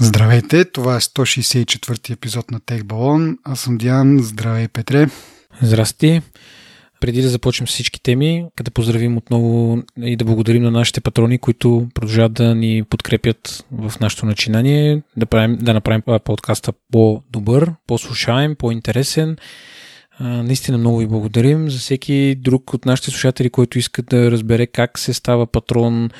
Здравейте, това е 164-ти епизод на Тех Балон. Аз съм Диан. Здравей, Петре. Здрасти. Преди да започнем с всички теми, да поздравим отново и да благодарим на нашите патрони, които продължават да ни подкрепят в нашето начинание, да, правим, да направим подкаста по-добър, по-слушаем, по-интересен. наистина много ви благодарим за всеки друг от нашите слушатели, който иска да разбере как се става патрон,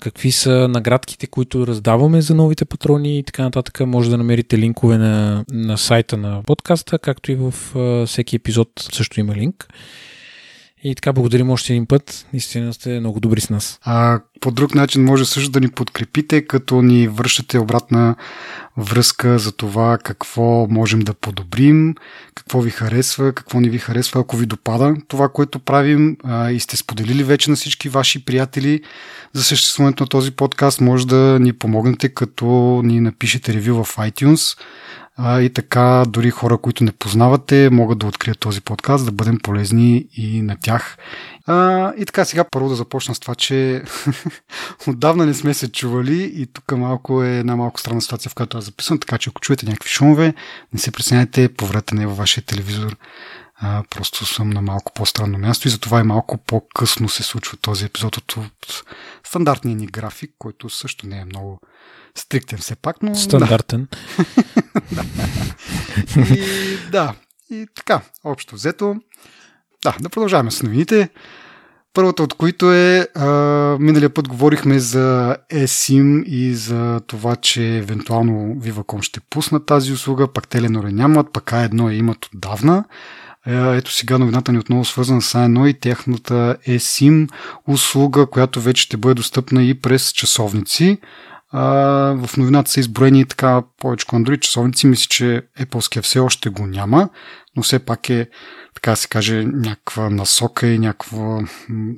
какви са наградките, които раздаваме за новите патрони и така нататък. Може да намерите линкове на, на сайта на подкаста, както и в а, всеки епизод също има линк. И така, благодарим още един път. Наистина сте много добри с нас. А, по друг начин може също да ни подкрепите, като ни връщате обратна връзка за това какво можем да подобрим, какво ви харесва, какво не ви харесва, ако ви допада това, което правим а, и сте споделили вече на всички ваши приятели за съществуването на този подкаст, може да ни помогнете, като ни напишете ревю в iTunes а, и така дори хора, които не познавате, могат да открият този подкаст, да бъдем полезни и на тях. А, и така сега първо да започна с това, че отдавна не сме се чували и тук малко е една малко странна ситуация, в която аз записвам, така че ако чуете някакви шумове, не се пресняйте, поврете не във вашия телевизор. А, просто съм на малко по-странно място и затова и малко по-късно се случва този епизод от стандартния ни график, който също не е много стриктен все пак, но... Стандартен. Да. и, да, и така, общо взето. Да, да продължаваме с новините. Първата от които е, а, миналия път говорихме за eSIM и за това, че евентуално Viva.com ще пуснат тази услуга, пак Теленоре нямат, пък А1 я имат отдавна. Ето сега новината ни отново свързана с A1 и тяхната eSIM услуга, която вече ще бъде достъпна и през часовници. В новината са изброени така повече Android часовници. Мисля, че Apple все още го няма, но все пак е така се каже, някаква насока и някакво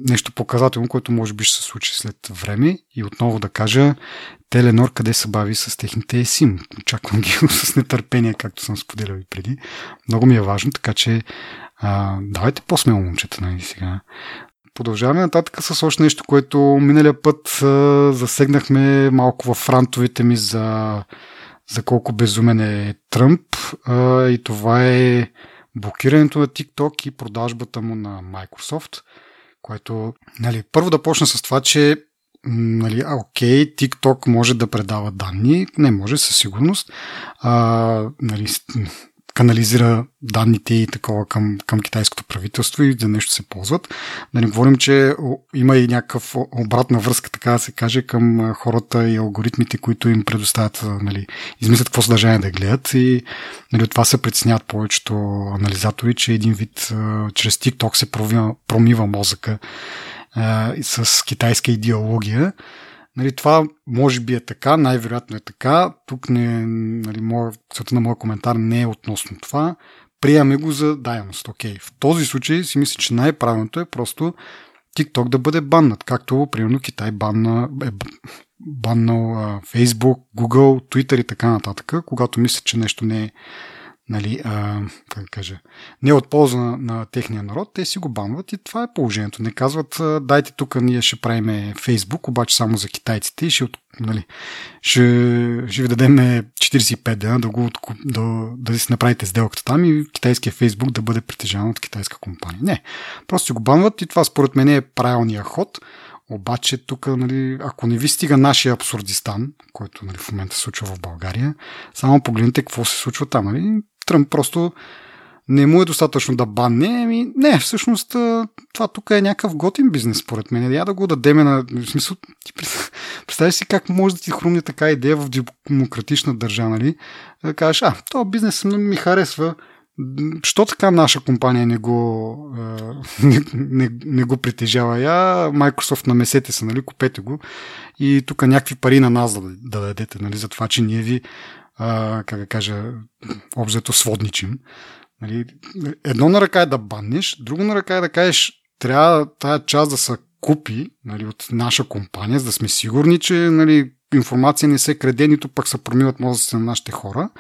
нещо показателно, което може би ще се случи след време. И отново да кажа, Теленор къде се бави с техните SIM. Очаквам ги с нетърпение, както съм споделял и преди. Много ми е важно, така че а, давайте по-смело, момчета, нали сега. Продължаваме нататък с още нещо, което миналия път а, засегнахме малко в франтовите ми за, за колко безумен е Тръмп. А, и това е блокирането на TikTok и продажбата му на Microsoft, което, нали, първо да почна с това, че нали, окей, TikTok може да предава данни, не може със сигурност. А, нали, канализира данните и такова към, към китайското правителство и за нещо се ползват. Да не говорим, че има и някакъв обратна връзка, така да се каже, към хората и алгоритмите, които им предоставят, нали, измислят какво съдържание да гледат и нали, от това се притесняват повечето анализатори, че един вид чрез TikTok се промива, промива мозъка с китайска идеология. Нали, това може би е така, най-вероятно е така. Тук не, нали, моя, на моя коментар не е относно това. Приемаме го за дайност. Окей. В този случай си мисля, че най-правилното е просто TikTok да бъде баннат, както примерно Китай банна, е баннал Facebook, Google, Twitter и така нататък, когато мисля, че нещо не е нали, а, как да кажа, не е от полза на, техния народ, те си го банват и това е положението. Не казват, дайте тук ние ще правиме Фейсбук, обаче само за китайците и ще, нали, ще, ще ви дадем 45 дена да, го, да, да си направите сделката там и китайския Фейсбук да бъде притежаван от китайска компания. Не, просто си го банват и това според мен е правилният ход. Обаче тук, нали, ако не ви стига нашия абсурдистан, който нали, в момента се случва в България, само погледнете какво се случва там. Нали? Тръмп просто не му е достатъчно да банне. Ами, не, всъщност това тук е някакъв готин бизнес, според мен. Я да го дадеме на... В смисъл, ти представяш си как може да ти хрумне така идея в демократична държава, нали? Да кажеш, а, този бизнес ми харесва, Що така наша компания не го, не, не, не го притежава? Я, Microsoft намесете се, нали, купете го и тук някакви пари на нас да, да дадете, нали, за това, че ние ви как да кажа, обзето сводничим. Нали, едно на ръка е да баннеш, друго на ръка е да кажеш, трябва тая част да се купи нали, от наша компания, за да сме сигурни, че нали, информация не се краде, нито пък се промиват мозъците на нашите хора.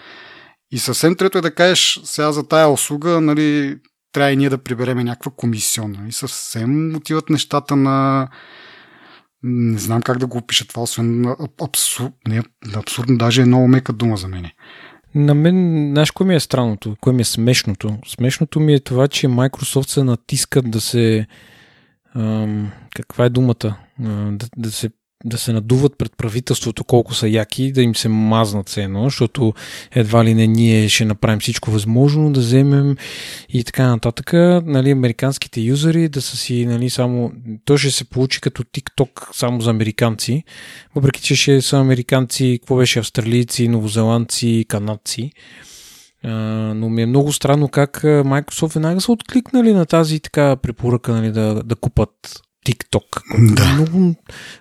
И съвсем трето е да кажеш, сега за тая услуга, нали, трябва и ние да прибереме някаква комисионна. И съвсем отиват нещата на не знам как да го опиша това, освен абсурд, не, абсурдно, даже е много мека дума за мене. На мен, знаеш, кое ми е странното, кое ми е смешното? Смешното ми е това, че Microsoft се натискат да се... Ам, каква е думата? Да, да се да се надуват пред правителството колко са яки, да им се мазнат се едно, защото едва ли не ние ще направим всичко възможно да вземем и така нататък. Нали, американските юзери да са си нали, само... То ще се получи като TikTok само за американци, въпреки че ще са американци, какво беше австралийци, новозеландци, канадци. Но ми е много странно как Microsoft веднага са откликнали на тази така препоръка нали, да, да купат TikTok. Да. Е много,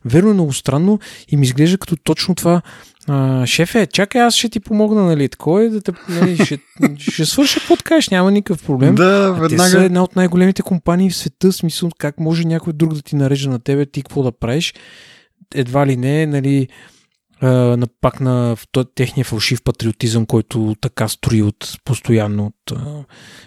верно е много странно и ми изглежда като точно това. А, шефе, чакай, аз ще ти помогна, нали? Такова е да те, нали, ще, ще свърша какво кажеш, няма никакъв проблем. Да, а веднага. Те са една от най-големите компании в света, смисъл как може някой друг да ти нарежда на тебе, ти какво да правиш. Едва ли не, нали, на, пак на техния фалшив патриотизъм, който така строи от постоянно от,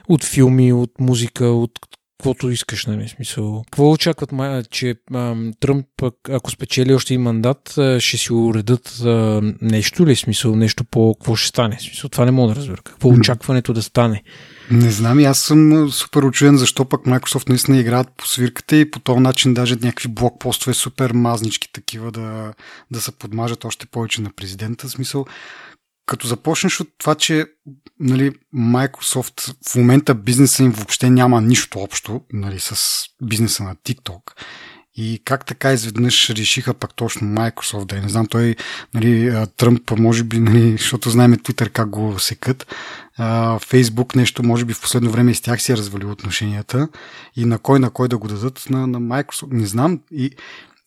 от филми, от музика, от каквото искаш, нали, смисъл. Какво очакват, че а, Тръмп, ако спечели още един мандат, ще си уредат а, нещо ли, смисъл, нещо по какво ще стане? Смисъл, това не мога да разбера. Какво очакването да стане? Не знам и аз съм супер очуден защо пък Microsoft наистина играят по свирката и по този начин даже някакви блокпостове супер мазнички такива да, да се подмажат още повече на президента. В смисъл, като започнеш от това, че нали, Microsoft в момента бизнеса им въобще няма нищо общо нали, с бизнеса на TikTok. И как така изведнъж решиха пак точно Microsoft да е. Не знам, той, нали, Тръмп, може би, нали, защото знаем Twitter как го секат. Фейсбук нещо, може би в последно време и с тях си е развали отношенията. И на кой на кой да го дадат на, на Microsoft. Не знам. И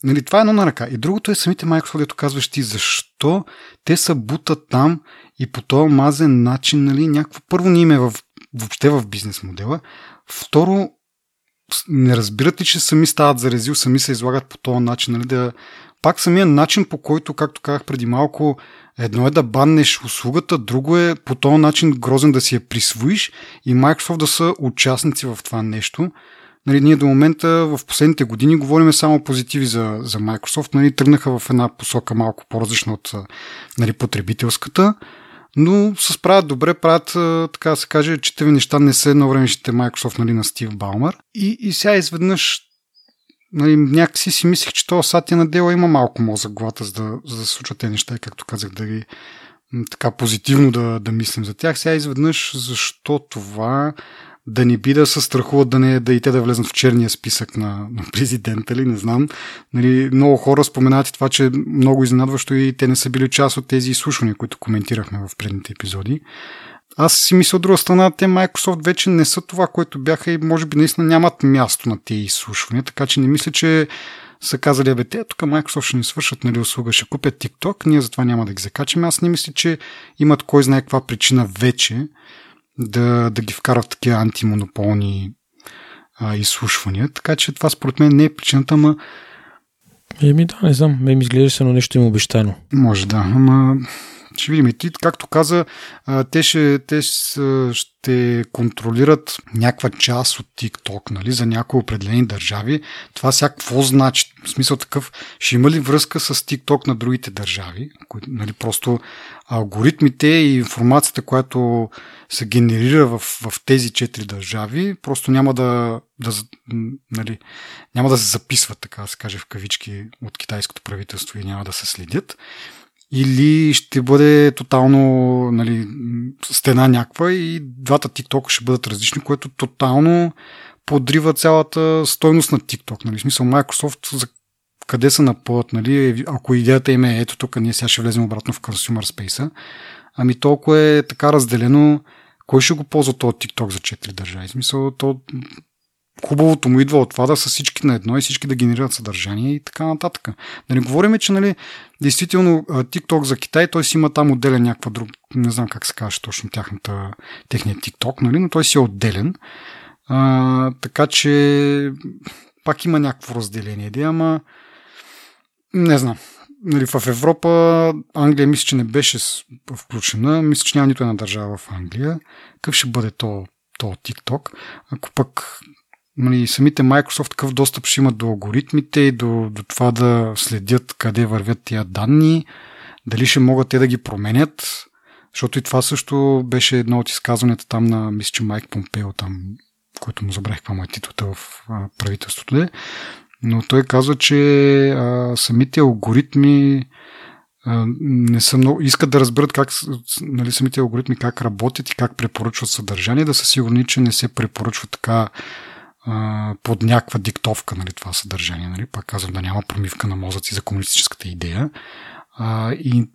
Нали, това е едно на ръка. И другото е самите Microsoft, дето казваш ти защо те са бутат там и по този мазен начин, нали, някакво първо не им е в, въобще в бизнес модела, второ не разбират ли, че сами стават за резил, сами се излагат по този начин, нали, да пак самия начин, по който, както казах преди малко, едно е да баннеш услугата, друго е по този начин грозен да си я присвоиш и Microsoft да са участници в това нещо. Нали, ние до момента в последните години говорим само позитиви за, за Microsoft. Нали, тръгнаха в една посока малко по-различна от нали, потребителската, но се справят добре, правят, така да се каже, четири неща не са едно време ще Microsoft нали, на Стив Балмър. И, и сега изведнъж нали, някакси си мислех, че това Сатия на дела има малко мозък главата, за да, за да случват тези неща, както казах, да ги така позитивно да, да мислим за тях. Сега изведнъж защо това да ни би да се страхуват да, не, да и те да влезнат в черния списък на, на президента ли, не знам. Нали, много хора споменават и това, че много изненадващо и те не са били част от тези изслушвания, които коментирахме в предните епизоди. Аз си мисля от друга страна, те Microsoft вече не са това, което бяха и може би наистина нямат място на тези изслушвания, така че не мисля, че са казали, абе, те тук Microsoft ще ни свършат нали, услуга, ще купят TikTok, ние затова няма да ги закачаме. Аз не мисля, че имат кой знае каква причина вече да, да ги вкара в такива антимонополни а, изслушвания. Така че това според мен не е причината, ама Еми да, не знам. Ме ми изглежда се, но нещо им обещано. Може да, ама ще видим. Ти, както каза, те, ще, те ще контролират някаква част от TikTok, нали, за някои определени държави. Това сега какво значи? В смисъл такъв, ще има ли връзка с TikTok на другите държави? Нали, просто алгоритмите и информацията, която се генерира в, в тези четири държави, просто няма да, да, нали, няма да се записват, така да се каже в кавички, от китайското правителство и няма да се следят или ще бъде тотално нали, стена някаква и двата TikTok ще бъдат различни, което тотално подрива цялата стойност на TikTok. Нали. В смисъл Microsoft за къде са на път, нали, ако идеята им е ето тук, ние сега ще влезем обратно в Consumer Space, ами толкова е така разделено, кой ще го ползва този TikTok за 4 държави? В смисъл, то хубавото му идва от това да са всички на едно и всички да генерират съдържание и така нататък. Да не говорим, че нали, действително TikTok за Китай, той си има там отделен някаква друг, не знам как се каже точно тяхната, техният TikTok, нали, но той си е отделен. А, така че пак има някакво разделение. Да, ама не знам. Нали, в Европа Англия мисля, че не беше включена. Мисля, че няма нито една държава в Англия. Какъв ще бъде то, то TikTok? Ако пък нали, самите Microsoft такъв достъп ще имат до алгоритмите и до, до това да следят къде вървят тия данни, дали ще могат те да ги променят, защото и това също беше едно от изказванията там на, мисля, че Майк Помпео, там, който му забравих каква му е титлата в правителството. Де. Но той казва, че а, самите алгоритми не са много, искат да разберат как нали, самите алгоритми как работят и как препоръчват съдържание, да са сигурни, че не се препоръчва така под някаква диктовка нали, това съдържание. Нали? Пак казвам да няма промивка на мозъци за комунистическата идея. А, и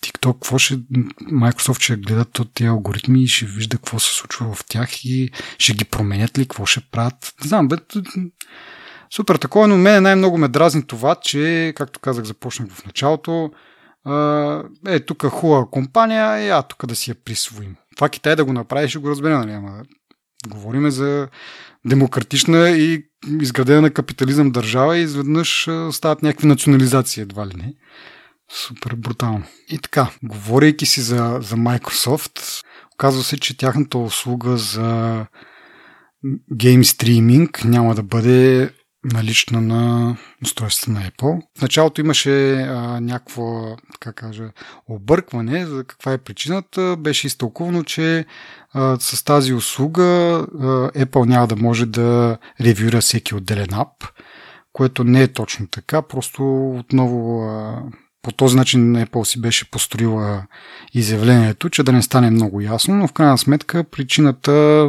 TikTok, какво ще, Microsoft ще гледат от тези алгоритми и ще вижда какво се случва в тях и ще ги променят ли, какво ще правят. Не знам, бе, супер такова, но мен най-много ме дразни това, че, както казах, започнах в началото, е, тук е хубава компания, е, а тук да си я присвоим. Това Китай да го направи, ще го разбере, нали? Ама говориме за демократична и изградена на капитализъм държава и изведнъж стават някакви национализации, едва ли не. Супер брутално. И така, говорейки си за, за Microsoft, оказва се, че тяхната услуга за гейм стриминг няма да бъде налична на устройствата на Apple. В началото имаше а, някакво, така кажа, объркване за каква е причината. Беше изтълкувано, че а, с тази услуга а, Apple няма да може да ревюра всеки отделен ап, което не е точно така. Просто отново а, по този начин Apple си беше построила изявлението, че да не стане много ясно, но в крайна сметка причината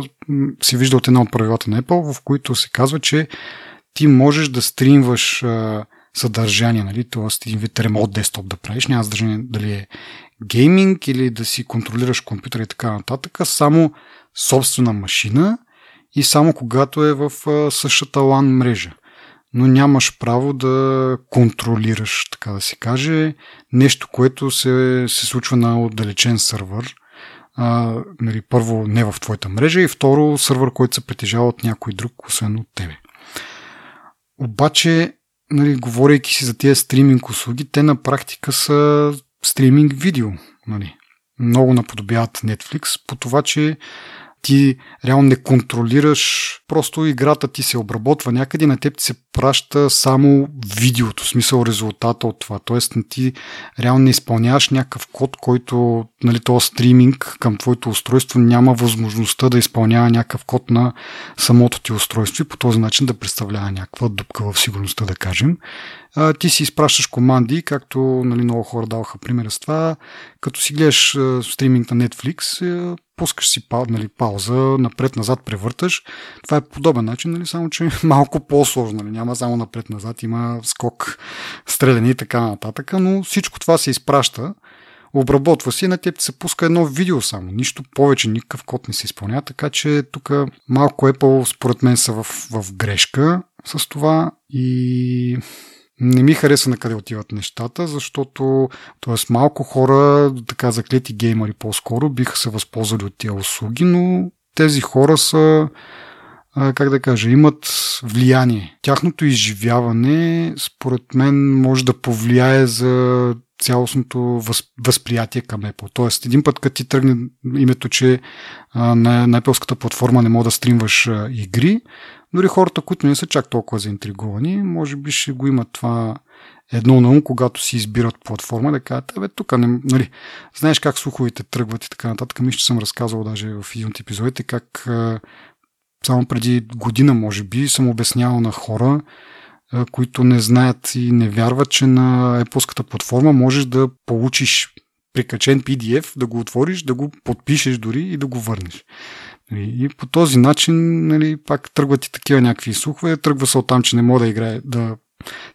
се вижда от едно от правилата на Apple, в които се казва, че ти можеш да стримваш а, съдържание, нали? т.е. един вид ремонт десктоп да правиш, няма значение дали е гейминг или да си контролираш компютър и така нататък, само собствена машина и само когато е в а, същата LAN мрежа. Но нямаш право да контролираш, така да се каже, нещо, което се, се случва на отдалечен сървър. А, нали, първо не в твоята мрежа и второ сървър, който се притежава от някой друг, освен от тебе. Обаче, нали, говорейки си за тези стриминг услуги, те на практика са стриминг видео. Нали. Много наподобяват Netflix по това, че ти реално не контролираш, просто играта ти се обработва някъде, на теб ти се праща само видеото, в смисъл резултата от това. Тоест ти реално не изпълняваш някакъв код, който, нали, този стриминг към твоето устройство няма възможността да изпълнява някакъв код на самото ти устройство и по този начин да представлява някаква дупка в сигурността, да кажем а, ти си изпращаш команди, както нали, много хора даваха примера с това, като си гледаш а, стриминг на Netflix, а, пускаш си нали, пауза, напред-назад превърташ. Това е подобен начин, нали, само че малко по-сложно. Нали. Няма само напред-назад, има скок, стреляне и така нататък, но всичко това се изпраща обработва си, на теб се пуска едно видео само. Нищо повече, никакъв код не се изпълнява, така че тук малко Apple според мен са в, в грешка с това и не ми хареса на къде отиват нещата, защото т.е. малко хора, така заклети геймери по-скоро, биха се възползвали от тези услуги, но тези хора са как да кажа, имат влияние. Тяхното изживяване, според мен, може да повлияе за цялостното възприятие към Apple. Тоест, един път, като ти тръгне името, че на, на Apple платформа не мога да стримваш игри, дори хората, които не са чак толкова заинтригувани, може би ще го имат това едно на ум, когато си избират платформа, да кажат, бе, тук нали, знаеш как слуховите тръгват и така нататък. Мисля, че съм разказал даже в един от епизодите, как само преди година, може би, съм обяснявал на хора, които не знаят и не вярват, че на Apple платформа можеш да получиш прикачен PDF, да го отвориш, да го подпишеш дори и да го върнеш. Нали, и по този начин, нали, пак тръгват и такива някакви слухове, тръгва се от там, че не мога да играе, да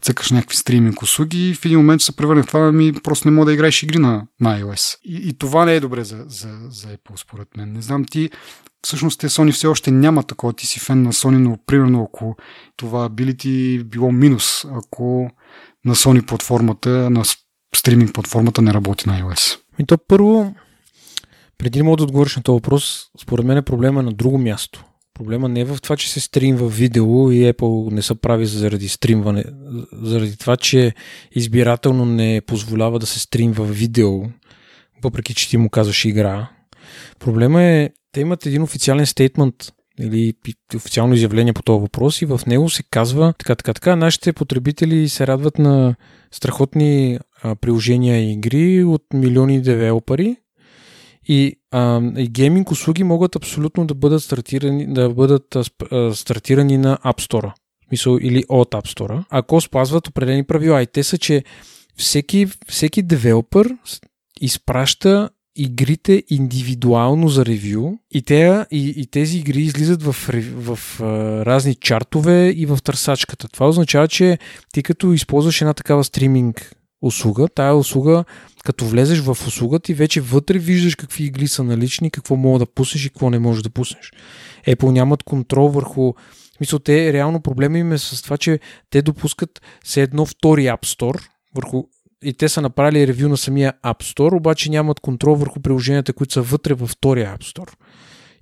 цъкаш някакви стриминг услуги и в един момент се превърне в това, ми просто не мога да играеш игри на, на iOS. И, и това не е добре за, за, за Apple, според мен. Не знам ти, всъщност те Sony все още няма такова, ти си фен на Sony, но примерно ако това би ли ти било минус, ако на Sony платформата, на стриминг платформата не работи на iOS? И то първо, преди да мога да отговориш на този въпрос, според мен е проблема на друго място. Проблема не е в това, че се стримва видео и Apple не са прави заради стримване, заради това, че избирателно не позволява да се стримва видео, въпреки че ти му казваш игра. Проблема е, те имат един официален стейтмент или официално изявление по този въпрос и в него се казва така, така, така, нашите потребители се радват на страхотни а, приложения и игри от милиони девелопери и, а, и гейминг услуги могат абсолютно да бъдат стартирани, да бъдат а, стартирани на App Store мисъл, или от App Store, ако спазват определени правила. И те са, че всеки, всеки девелопър изпраща игрите индивидуално за ревю и, те, и, и тези игри излизат в, в, в разни чартове и в търсачката. Това означава, че ти като използваш една такава стриминг услуга, тая услуга, като влезеш в услуга, ти вече вътре виждаш какви игли са налични, какво мога да пуснеш и какво не можеш да пуснеш. Apple нямат контрол върху мисъл, те реално проблема им е с това, че те допускат все едно втори App Store върху и те са направили ревю на самия App Store, обаче нямат контрол върху приложенията, които са вътре във втория App Store.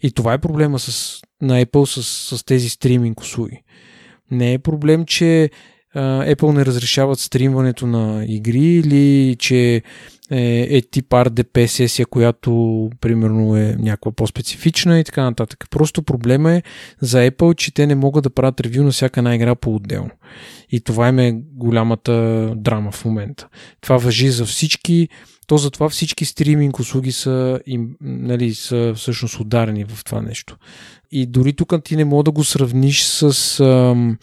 И това е проблема с, на Apple с, с тези стриминг услуги. Не е проблем, че а, Apple не разрешават стримването на игри или че е, е тип RDP сесия, която примерно е някаква по-специфична и така нататък. Просто проблема е за Apple, че те не могат да правят ревю на всяка една игра по-отделно. И това е голямата драма в момента. Това въжи за всички, то затова всички стриминг услуги са, им, нали, са всъщност ударени в това нещо. И дори тук ти не мога да го сравниш с ам,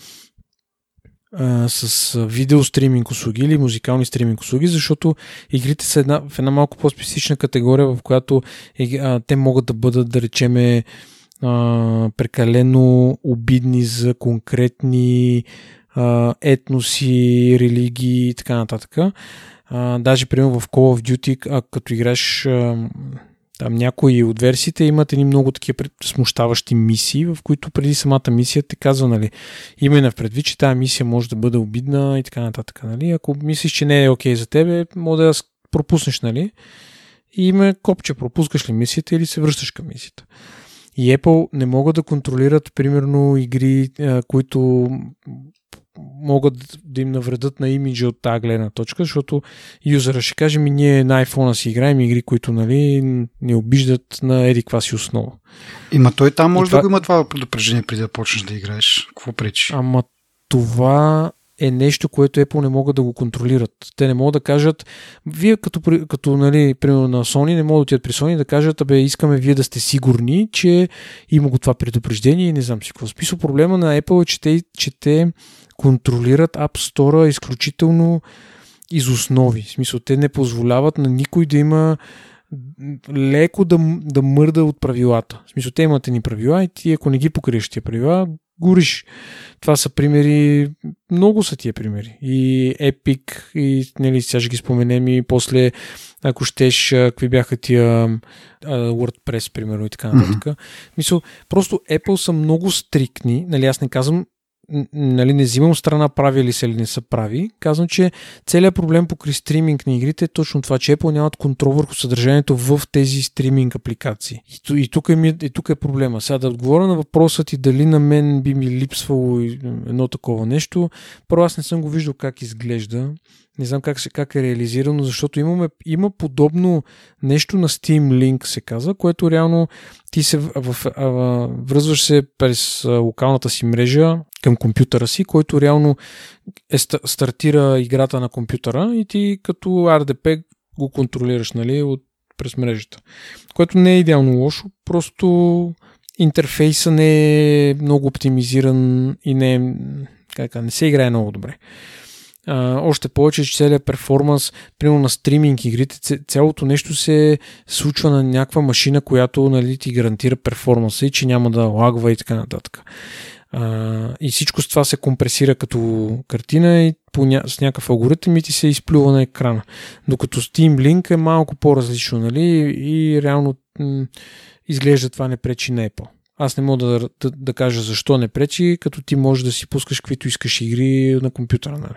а, с видео стриминг услуги или музикални стриминг услуги, защото игрите са една, в една малко по-специфична категория, в която а, те могат да бъдат, да речеме, а, прекалено обидни за конкретни а, етноси, религии и така нататък. А, даже, примерно, в Call of Duty, а, като играеш а, там някои от версиите имат едни много такива смущаващи мисии, в които преди самата мисия те казва, нали, има и на предвид, че тази мисия може да бъде обидна и така нататък. Нали. Ако мислиш, че не е окей okay за тебе, може да я пропуснеш, нали? И има копче, пропускаш ли мисията или се връщаш към мисията. И Apple не могат да контролират, примерно, игри, които могат да им навредат на имиджа от тази гледна точка, защото юзера ще каже ми ние на iPhone си играем игри, които нали, ни обиждат на еди каква си основа. Има той там може това... да го има това предупреждение преди да почнеш да играеш. Какво пречи? Ама това е нещо, което Apple не могат да го контролират. Те не могат да кажат, вие като, като нали, примерно на Sony, не могат да отидат при Sony да кажат, абе, искаме вие да сте сигурни, че има го това предупреждение и не знам си какво. Смисъл проблема на Apple е, че те, че те контролират App Store изключително из основи. В смисъл, те не позволяват на никой да има леко да, да мърда от правилата. В смисъл, те имат ни правила и ти, ако не ги покриеш тия правила, гориш. Това са примери, много са тия примери. И Epic, и нали, сега ще ги споменем и после, ако щеш, какви бяха тия WordPress, примерно, и така нататък. Mm-hmm. Мисъл, просто Apple са много стрикни, нали, аз не казвам, нали, не взимам страна прави ли се или не са прави. Казвам, че целият проблем по стриминг на игрите е точно това, че Apple нямат контрол върху съдържанието в тези стриминг апликации. И, и, тук, е, и тук е проблема. Сега да отговоря на въпроса ти дали на мен би ми липсвало едно такова нещо. Първо аз не съм го виждал как изглежда. Не знам как, как е реализирано, защото имаме, има подобно нещо на Steam Link, се казва, което реално ти се в, в, в, връзваш се през локалната си мрежа към компютъра си, който реално е, стартира играта на компютъра и ти като RDP го контролираш нали, от, през мрежата. Което не е идеално лошо, просто интерфейса не е много оптимизиран и не, е, как, не се играе много добре. А, още повече, че целият перформанс, примерно на стриминг игрите, цялото нещо се случва на някаква машина, която нали, ти гарантира перформанса и че няма да лагва и така нататък. А, и всичко с това се компресира като картина и по ня... с някакъв алгоритъм и ти се изплюва на екрана. Докато Steam Link е малко по-различно, нали? И реално м- изглежда това не пречи на Apple. Аз не мога да, да, да кажа защо не пречи, като ти можеш да си пускаш каквито искаш игри на компютъра. Нали?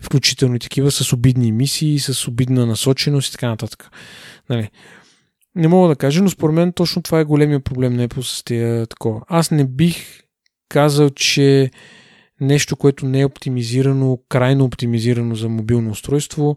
Включително и такива с обидни мисии, с обидна насоченост и така нататък. Нали? Не мога да кажа, но според мен точно това е големия проблем на Apple с тия такова. Аз не бих казал, че нещо, което не е оптимизирано, крайно оптимизирано за мобилно устройство,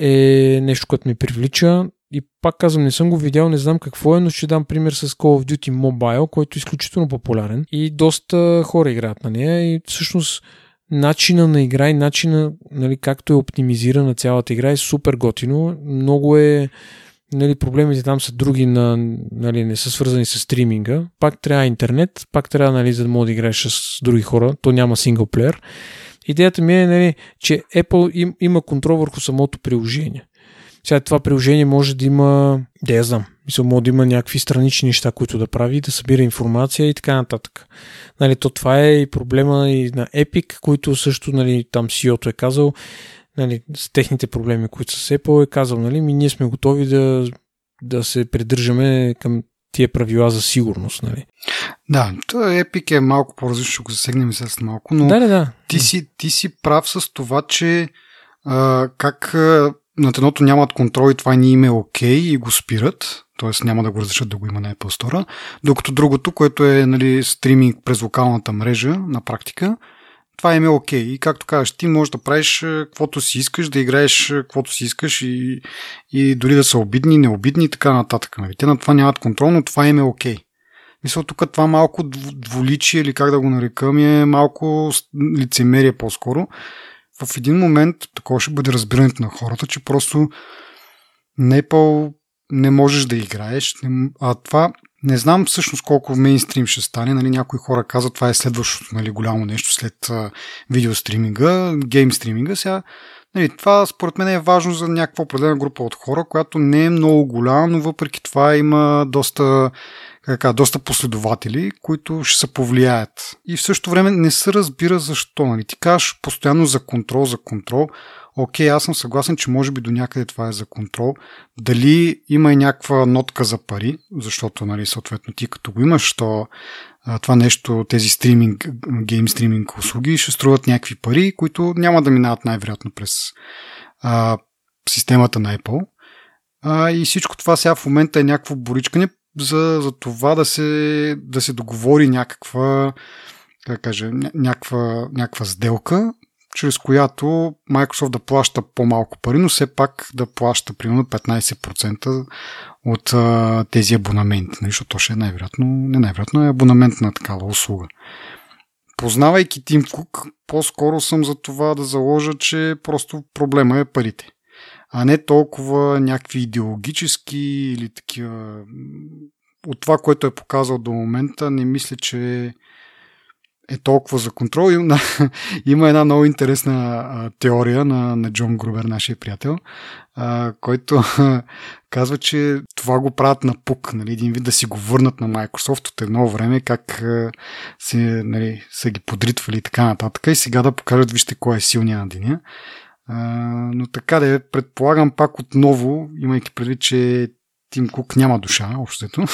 е нещо, което ме привлича и пак казвам, не съм го видял, не знам какво е, но ще дам пример с Call of Duty Mobile, който е изключително популярен и доста хора играят на нея и всъщност начина на игра и начина, нали, както е оптимизирана цялата игра е супер готино. Много е нали, проблемите там са други, на, нали, не са свързани с стриминга. Пак трябва интернет, пак трябва, нали, за да мога да играеш с други хора. То няма синглплеер. Идеята ми е, нали, че Apple им, има контрол върху самото приложение. Сега това приложение може да има, да я знам, мисля, може да има някакви странични неща, които да прави, да събира информация и така нататък. Нали, то това е и проблема и на Epic, които също, нали, там CEO-то е казал, нали, с техните проблеми, които са с Apple, е казал, нали, ми ние сме готови да, да се придържаме към тия правила за сигурност. Нали? Да, Epic е малко по-различно, ще го засегнем след малко, но да, да, да. Ти, си, ти си прав с това, че а, как а, над едното нямат контрол и това ни им е окей okay, и го спират, т.е. няма да го разрешат да го има на Apple Store, докато другото, което е нали, стриминг през локалната мрежа на практика, това им е окей. Okay. И както кажеш, ти можеш да правиш каквото си искаш, да играеш каквото си искаш и, и дори да са обидни, необидни и така нататък. Нали? Те на това нямат контрол, но това им е окей. Okay. Мисля, тук това малко дволичие, или как да го нарека, ми е малко лицемерие по-скоро. В един момент такова ще бъде разбирането на хората, че просто Apple не можеш да играеш. А това не знам всъщност колко мейнстрим ще стане. Нали, някои хора казват, това е следващото нали, голямо нещо след а, видеостриминга, геймстриминга. Сега, нали, това според мен е важно за някаква определена група от хора, която не е много голяма, но въпреки това има доста така, доста последователи, които ще се повлияят. И в същото време не се разбира защо. Нали? Ти кажеш постоянно за контрол, за контрол. Окей, аз съм съгласен, че може би до някъде това е за контрол. Дали има и някаква нотка за пари, защото, нали, съответно, ти като го имаш, то това нещо, тези стриминг, гейм стриминг услуги ще струват някакви пари, които няма да минават най-вероятно през а, системата на Apple. А, и всичко това сега в момента е някакво боричкане за, за това да се, да се договори някаква, как кажа, някаква, някаква сделка, чрез която Microsoft да плаща по-малко пари, но все пак да плаща примерно 15% от а, тези абонаменти, нали, защото то ще е най-вероятно, не най-вероятно е абонамент на такава услуга. Познавайки Тим Кук, по-скоро съм за това да заложа, че просто проблема е парите а не толкова някакви идеологически или такива. От това, което е показал до момента, не мисля, че е толкова за контрол. Има, има една много интересна теория на, на Джон Грубер, нашия приятел, който казва, че това го правят на пук, нали, един вид да си го върнат на Microsoft от едно време, как а, се, нали, са ги подритвали и така нататък и сега да покажат, вижте кой е силния на деня. Но така да е, предполагам пак отново, имайки предвид, че Тим Кук няма душа, общото.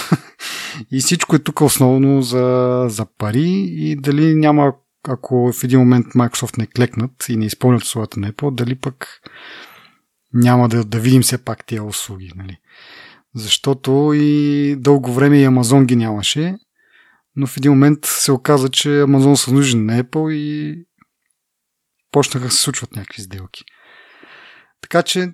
и всичко е тук основно за, за пари и дали няма, ако в един момент Microsoft не клекнат и не изпълнят условията на Apple, дали пък няма да, да видим все пак тия услуги. Нали? Защото и дълго време и Амазон ги нямаше, но в един момент се оказа, че Амазон са нужен на Apple и почнаха да се случват някакви сделки. Така че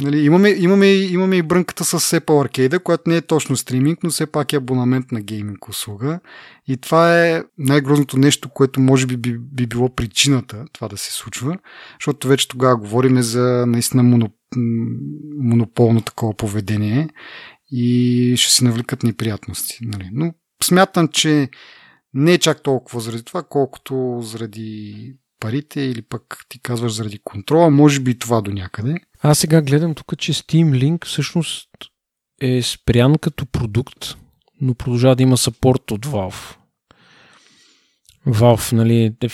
Нали, имаме, имаме, имаме и брънката с Apple Arcade, която не е точно стриминг, но все пак е абонамент на гейминг услуга. И това е най-грозното нещо, което може би, би би било причината това да се случва, защото вече тогава говорим за наистина моноп... монополно такова поведение и ще се навлекат неприятности. Нали. Но смятам, че не е чак толкова заради това, колкото заради парите или пък ти казваш заради контрола, може би това до някъде. Аз сега гледам тук, че Steam Link всъщност е спрян като продукт, но продължава да има сапорт от Valve. Valve, нали, е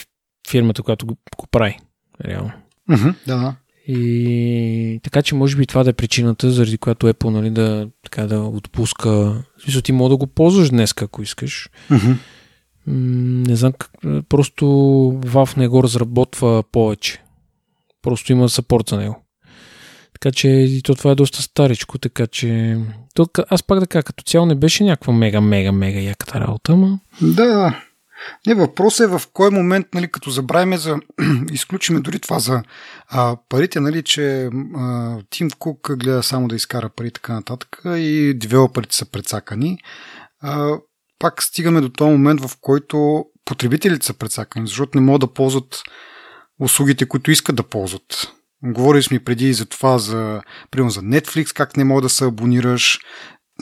фирмата, която го, го прави. Реално. Uh-huh, да. И така че може би това да е причината, заради която Apple нали, да, така, да отпуска. В смисъл ти мога да го ползваш днес, ако искаш. Uh-huh не знам, как, просто Valve не го разработва повече. Просто има сапорт за него. Така че и то това е доста старичко, така че... То, аз пак да кажа, като цяло не беше някаква мега, мега, мега яката работа, ама... Да, Не, въпросът е в кой момент, нали, като забравиме за, изключиме дори това за а, парите, нали, че а, Тим Кук гледа само да изкара пари така нататък и девелоперите са прецакани. А, пак стигаме до този момент, в който потребителите са прецакани, защото не могат да ползват услугите, които искат да ползват. Говорили сме преди за това, за, примерно за Netflix, как не мога да се абонираш,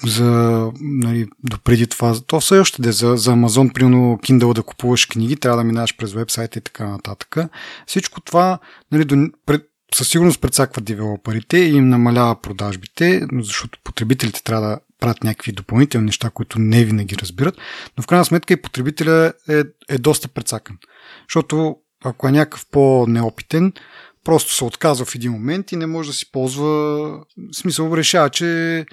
за, нали, допреди това, то все още да е за, за Amazon, примерно Kindle да купуваш книги, трябва да минаваш през вебсайта и така нататък. Всичко това нали, до, пред, със сигурност прецаква девелоперите и им намалява продажбите, защото потребителите трябва да правят някакви допълнителни неща, които не винаги разбират, но в крайна сметка и потребителя е, е доста прецакан. Защото ако е някакъв по-неопитен, просто се отказва в един момент и не може да си ползва, в смисъл решава, че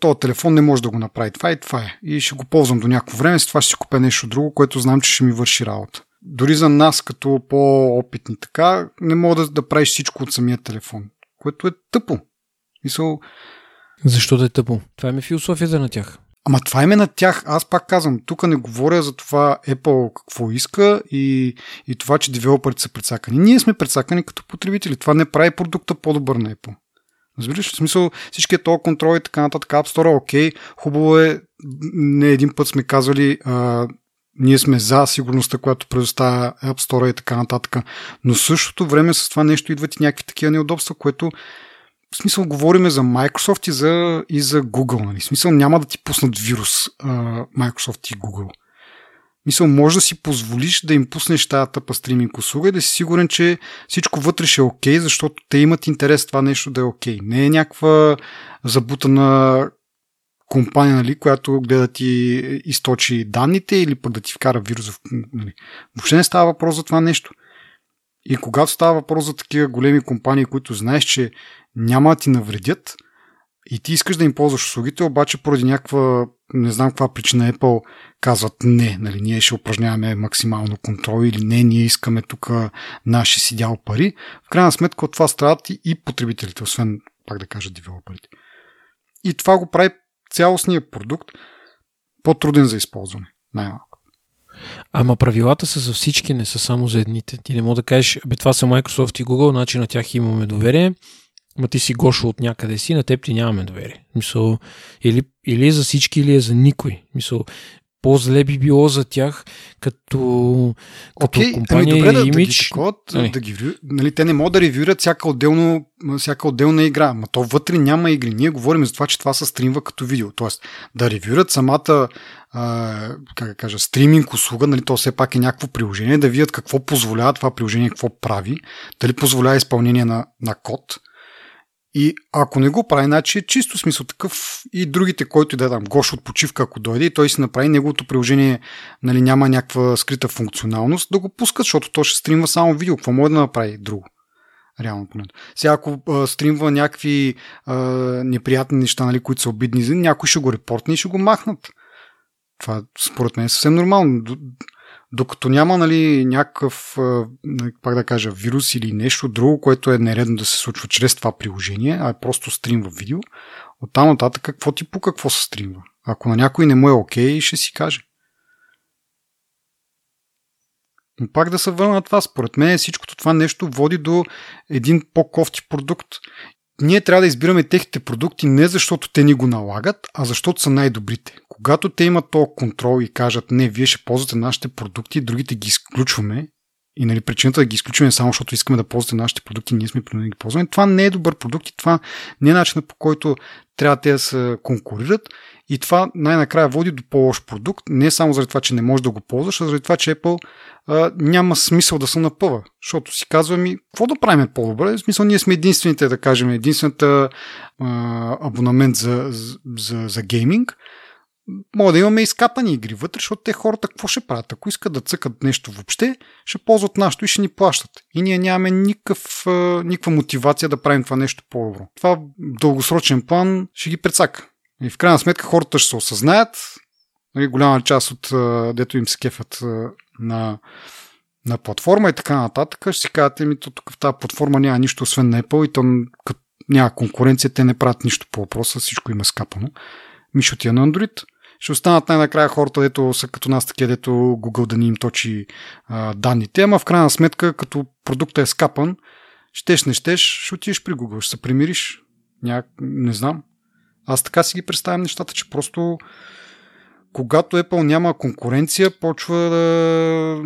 този телефон не може да го направи това и това е. И ще го ползвам до някакво време, с това ще си купя нещо друго, което знам, че ще ми върши работа. Дори за нас, като по-опитни така, не мога да, да правиш всичко от самия телефон, което е тъпо. Мисъл... Защо да е тъпо? Това е ми философията на тях. Ама това е на тях. Аз пак казвам, тук не говоря за това Apple какво иска и, и това, че девелоперите са прецакани. Ние сме прецакани като потребители. Това не прави продукта по-добър на Apple. Разбираш? В смисъл всичкият този контрол и така нататък. App Store е окей. Хубаво е, не един път сме казвали, а, ние сме за сигурността, която предоставя App Store и така нататък. Но същото време с това нещо идват и някакви такива неудобства, което в смисъл говориме за Microsoft и за, и за Google. Нали? В смисъл няма да ти пуснат вирус а, Microsoft и Google. Мисъл, може да си позволиш да им пуснеш тази тъпа стриминг услуга и да си сигурен, че всичко вътре ще е окей, защото те имат интерес това нещо да е окей. Не е някаква забутана компания, нали, която гледа да ти източи данните или пък да ти вкара вирус. Нали. Въобще не става въпрос за това нещо. И когато става въпрос за такива големи компании, които знаеш, че няма да ти навредят, и ти искаш да им ползваш услугите, обаче поради някаква, не знам каква причина Apple казват не, нали, ние ще упражняваме максимално контрол или не, ние искаме тук наши си дял пари. В крайна сметка от това страдат и потребителите, освен, пак да кажа, девелоперите. И това го прави цялостния продукт по-труден за използване, най-малко. Ама правилата са за всички, не са само за едните. Ти не мога да кажеш, бе това са Microsoft и Google, значи на тях имаме доверие ма ти си Гошо от някъде си, на теб ти нямаме доверие. Мисъл, или, или е за всички, или е за никой. Мисъл, по-зле би било за тях като, като okay, компания ами добре, и имидж. Да, да, ги, да, да ги нали, те не могат да ревюрат всяка, отделно, всяка отделна игра, но то вътре няма игри. Ние говорим за това, че това се стримва като видео. Тоест да ревюрат самата а, как да кажа, стриминг услуга, нали, то все пак е някакво приложение, да видят какво позволява това приложение, какво прави, дали позволява изпълнение на, на код, и ако не го прави, значи е чисто смисъл такъв и другите, който да дам Гош от почивка, ако дойде и той си направи неговото приложение, нали, няма някаква скрита функционалност, да го пускат, защото то ще стримва само видео. Какво може да направи друго? Реално поне. Сега ако а, стримва някакви а, неприятни неща, нали, които са обидни, някой ще го репортне и ще го махнат. Това според мен е съвсем нормално. Докато няма нали, някакъв, пак да кажа, вирус или нещо друго, което е нередно да се случва чрез това приложение, а е просто стрим в видео, оттам нататък какво ти по какво се стримва. Ако на някой не му е окей, okay, ще си каже. Но пак да се върна на това, според мен всичкото това нещо води до един по-кофти продукт. Ние трябва да избираме техните продукти не защото те ни го налагат, а защото са най-добрите. Когато те имат този контрол и кажат, не, вие ще ползвате нашите продукти, другите ги изключваме, и нали, причината да ги изключваме само защото искаме да ползвате нашите продукти, ние сме принудени да ги ползваме, това не е добър продукт и това не е начинът по който трябва те да се конкурират и това най-накрая води до по-лош продукт, не само заради това, че не можеш да го ползваш, а заради това, че Apple а, няма смисъл да се напъва. Защото си казва ми, какво да правим по-добре? В смисъл, ние сме единствените, да кажем, единствената а, абонамент за, за, за гейминг. Мога да имаме изкапани игри вътре, защото те хората какво ще правят? Ако искат да цъкат нещо въобще, ще ползват нашето и ще ни плащат. И ние нямаме никакъв, никаква мотивация да правим това нещо по-добро. Това дългосрочен план ще ги прецака. И в крайна сметка хората ще се осъзнаят. Нали, голяма част от дето им се кефят на, на платформа и така нататък, ще си кажете ми, тук в тази платформа няма нищо освен на Apple и то като няма конкуренция, те не правят нищо по въпроса, всичко има скапано. Ми ще отида на Android. Ще останат най-накрая хората, дето са като нас такива, дето Google да ни им точи а, данните, ама в крайна сметка, като продуктът е скапан, щеш не щеш, ще отидеш при Google, ще се примириш. Ня... Не знам. Аз така си ги представям нещата, че просто когато Apple няма конкуренция, почва да,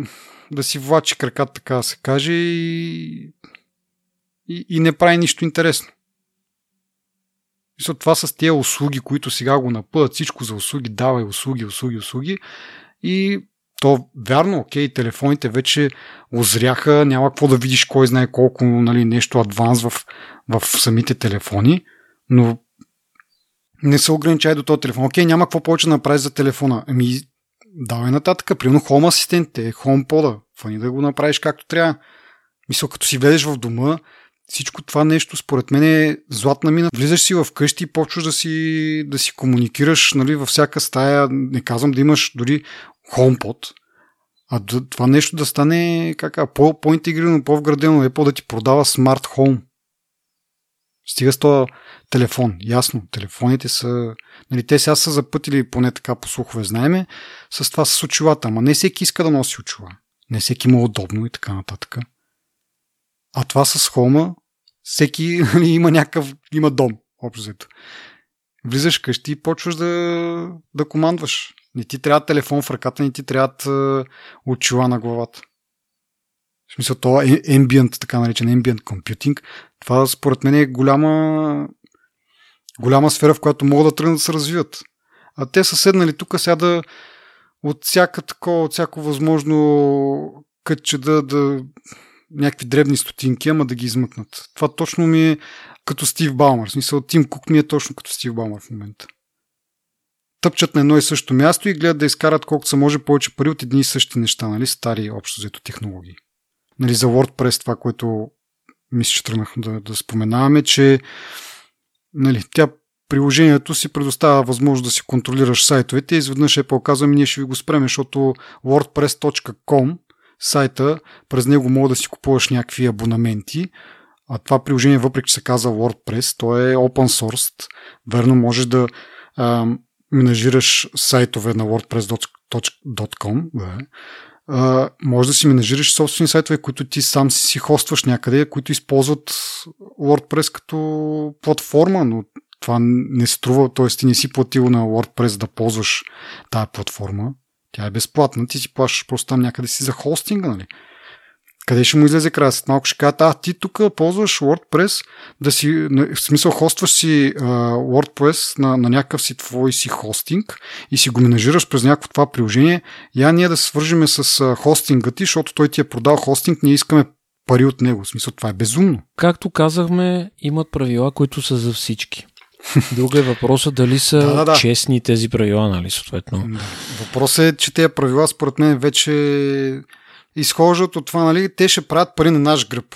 да си влачи краката, така да се каже, и, и, и не прави нищо интересно. Мисля, това с тези услуги, които сега го напъдат, всичко за услуги, давай услуги, услуги, услуги. И то вярно, окей, телефоните вече озряха, няма какво да видиш кой знае колко нали, нещо адванс в, в самите телефони, но не се ограничай до този телефон. Окей, няма какво повече да направиш за телефона. Ами, давай нататък. Примерно Home е HomePod. Фани да го направиш както трябва. Мисля, като си влезеш в дома, всичко това нещо според мен е златна мина. Влизаш си в къщи и почваш да си, да си комуникираш нали, във всяка стая. Не казвам да имаш дори HomePod, а това нещо да стане как, по, по-интегрирано, по-вградено, е по да ти продава смарт хоум. Стига с този телефон. Ясно, телефоните са... Нали, те сега са запътили, поне така по слухове знаеме, с това с очилата. Ама не всеки иска да носи очила. Не всеки му е удобно и така нататък. А това с хома, всеки нали, има някакъв, има дом, общо взето. Влизаш къщи и почваш да, да командваш. Не ти трябва телефон в ръката, не ти трябват очила на главата. В смисъл, това е ambient, така наречен ambient computing. Това според мен е голяма, голяма сфера, в която могат да тръгнат да се развиват. А те са седнали тук сега да от всяка такова, от всяко възможно кътче да, да някакви дребни стотинки, ама да ги измъкнат. Това точно ми е като Стив Балмър. В смисъл, Тим Кук ми е точно като Стив Балмър в момента. Тъпчат на едно и също място и гледат да изкарат колкото се може повече пари от едни и същи неща, нали? Стари общо взето технологии. Нали, за WordPress това, което мисля, че тръгнах да, да споменаваме, че нали, тя приложението си предоставя възможност да си контролираш сайтовете и изведнъж е показваме, ние ще ви го спреме, защото wordpress.com сайта, през него мога да си купуваш някакви абонаменти, а това приложение, въпреки че се казва WordPress, то е open source. Верно, можеш да а, менажираш сайтове на wordpress.com. Да. Може да си менажираш собствени сайтове, които ти сам си, си хостваш някъде, които използват WordPress като платформа, но това не струва, т.е. ти не си платил на WordPress да ползваш тази платформа. Тя е безплатна, ти си плащаш просто там някъде си за хостинга, нали? Къде ще му излезе края? След малко ще кажат, а ти тук ползваш WordPress, да си, в смисъл хостваш си uh, WordPress на, на някакъв си твой си хостинг и си го менажираш през някакво това приложение. Я ние да се свържиме с uh, хостинга ти, защото той ти е продал хостинг, ние искаме пари от него. В смисъл, това е безумно. Както казахме, имат правила, които са за всички. Друга е въпросът дали са да, да, да. честни тези правила, нали, съответно. Въпросът е, че тези правила, според мен, вече изхождат от това, нали, те ще правят пари на наш гръб.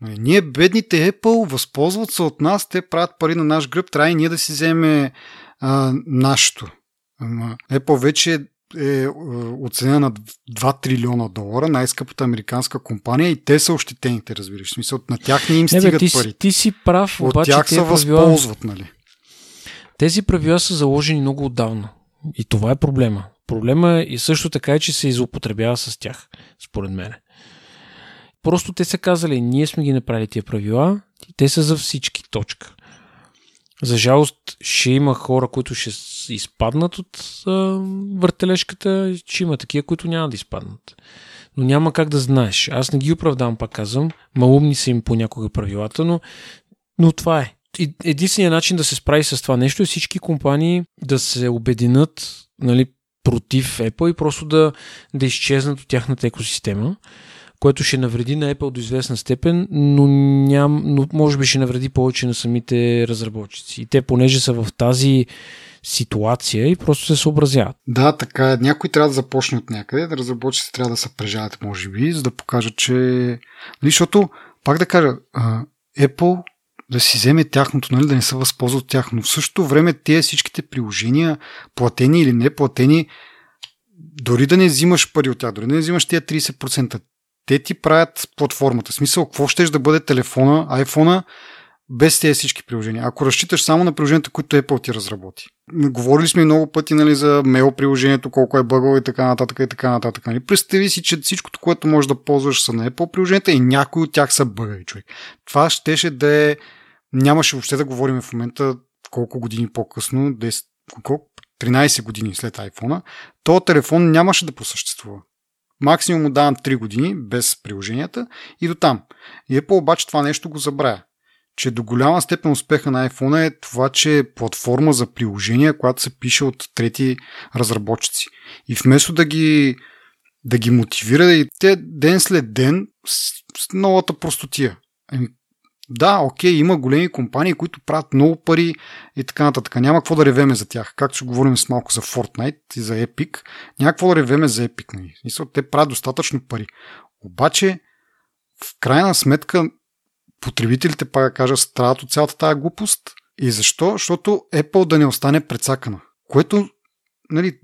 Нали, ние, бедните Apple, възползват се от нас, те правят пари на наш гръб, трябва и ние да си вземе а, нашето. Apple вече е, е оценена на 2 трилиона долара, най-скъпата американска компания и те са ощетените, разбираш. В смисъл, на тях не им не, стигат бе, ти, пари. Ти си прав, От обаче тях се правила... възползват, нали? Тези правила са заложени много отдавна. И това е проблема. Проблема е и също така е, че се изупотребява с тях, според мен. Просто те са казали, ние сме ги направили тия правила, и те са за всички, точка. За жалост ще има хора, които ще изпаднат от а, въртележката, ще има такива, които няма да изпаднат. Но няма как да знаеш. Аз не ги оправдавам, пак казвам. Малумни са им понякога правилата, но, но това е. Единственият начин да се справи с това нещо е всички компании да се обединят нали, против Apple и просто да, да изчезнат от тяхната екосистема, което ще навреди на Apple до известна степен, но, ням, но може би ще навреди повече на самите разработчици. И те, понеже са в тази ситуация и просто се съобразяват. Да, така е. Някой трябва да започне от някъде, да разработчици трябва да се прежават, може би, за да покажат, че... Нали, защото, пак да кажа, Apple да си вземе тяхното, нали, да не се възползва от тях. Но в същото време тези всичките приложения, платени или не платени, дори да не взимаш пари от тях, дори да не взимаш тия 30%, те ти правят платформата. Смисъл, какво ще да бъде телефона, айфона, без тези всички приложения. Ако разчиташ само на приложенията, които Apple ти разработи. Говорили сме много пъти нали, за мейл приложението, колко е бъгало и така нататък и така нататък. Нали. Представи си, че всичкото, което можеш да ползваш са на Apple приложенията и някои от тях са бъгави, човек. Това щеше да е... Нямаше въобще да говорим в момента колко години по-късно, 10, колко? 13 години след iPhone, то телефон нямаше да просъществува. Максимум му давам 3 години без приложенията и до там. И Apple обаче това нещо го забравя. Че до голяма степен успеха на iPhone е това, че е платформа за приложения, която се пише от трети разработчици. И вместо да ги, да ги мотивира и те ден след ден с, с новата простотия. Ами, да, окей, има големи компании, които правят много пари и така нататък. Няма какво да ревеме за тях. Както ще говорим с малко за Fortnite и за Epic, няма какво да ревеме за Epic. Нали? Те правят достатъчно пари. Обаче, в крайна сметка, потребителите, пак кажа, страдат от цялата тази глупост. И защо? Защото Apple да не остане прецакана. Което, нали,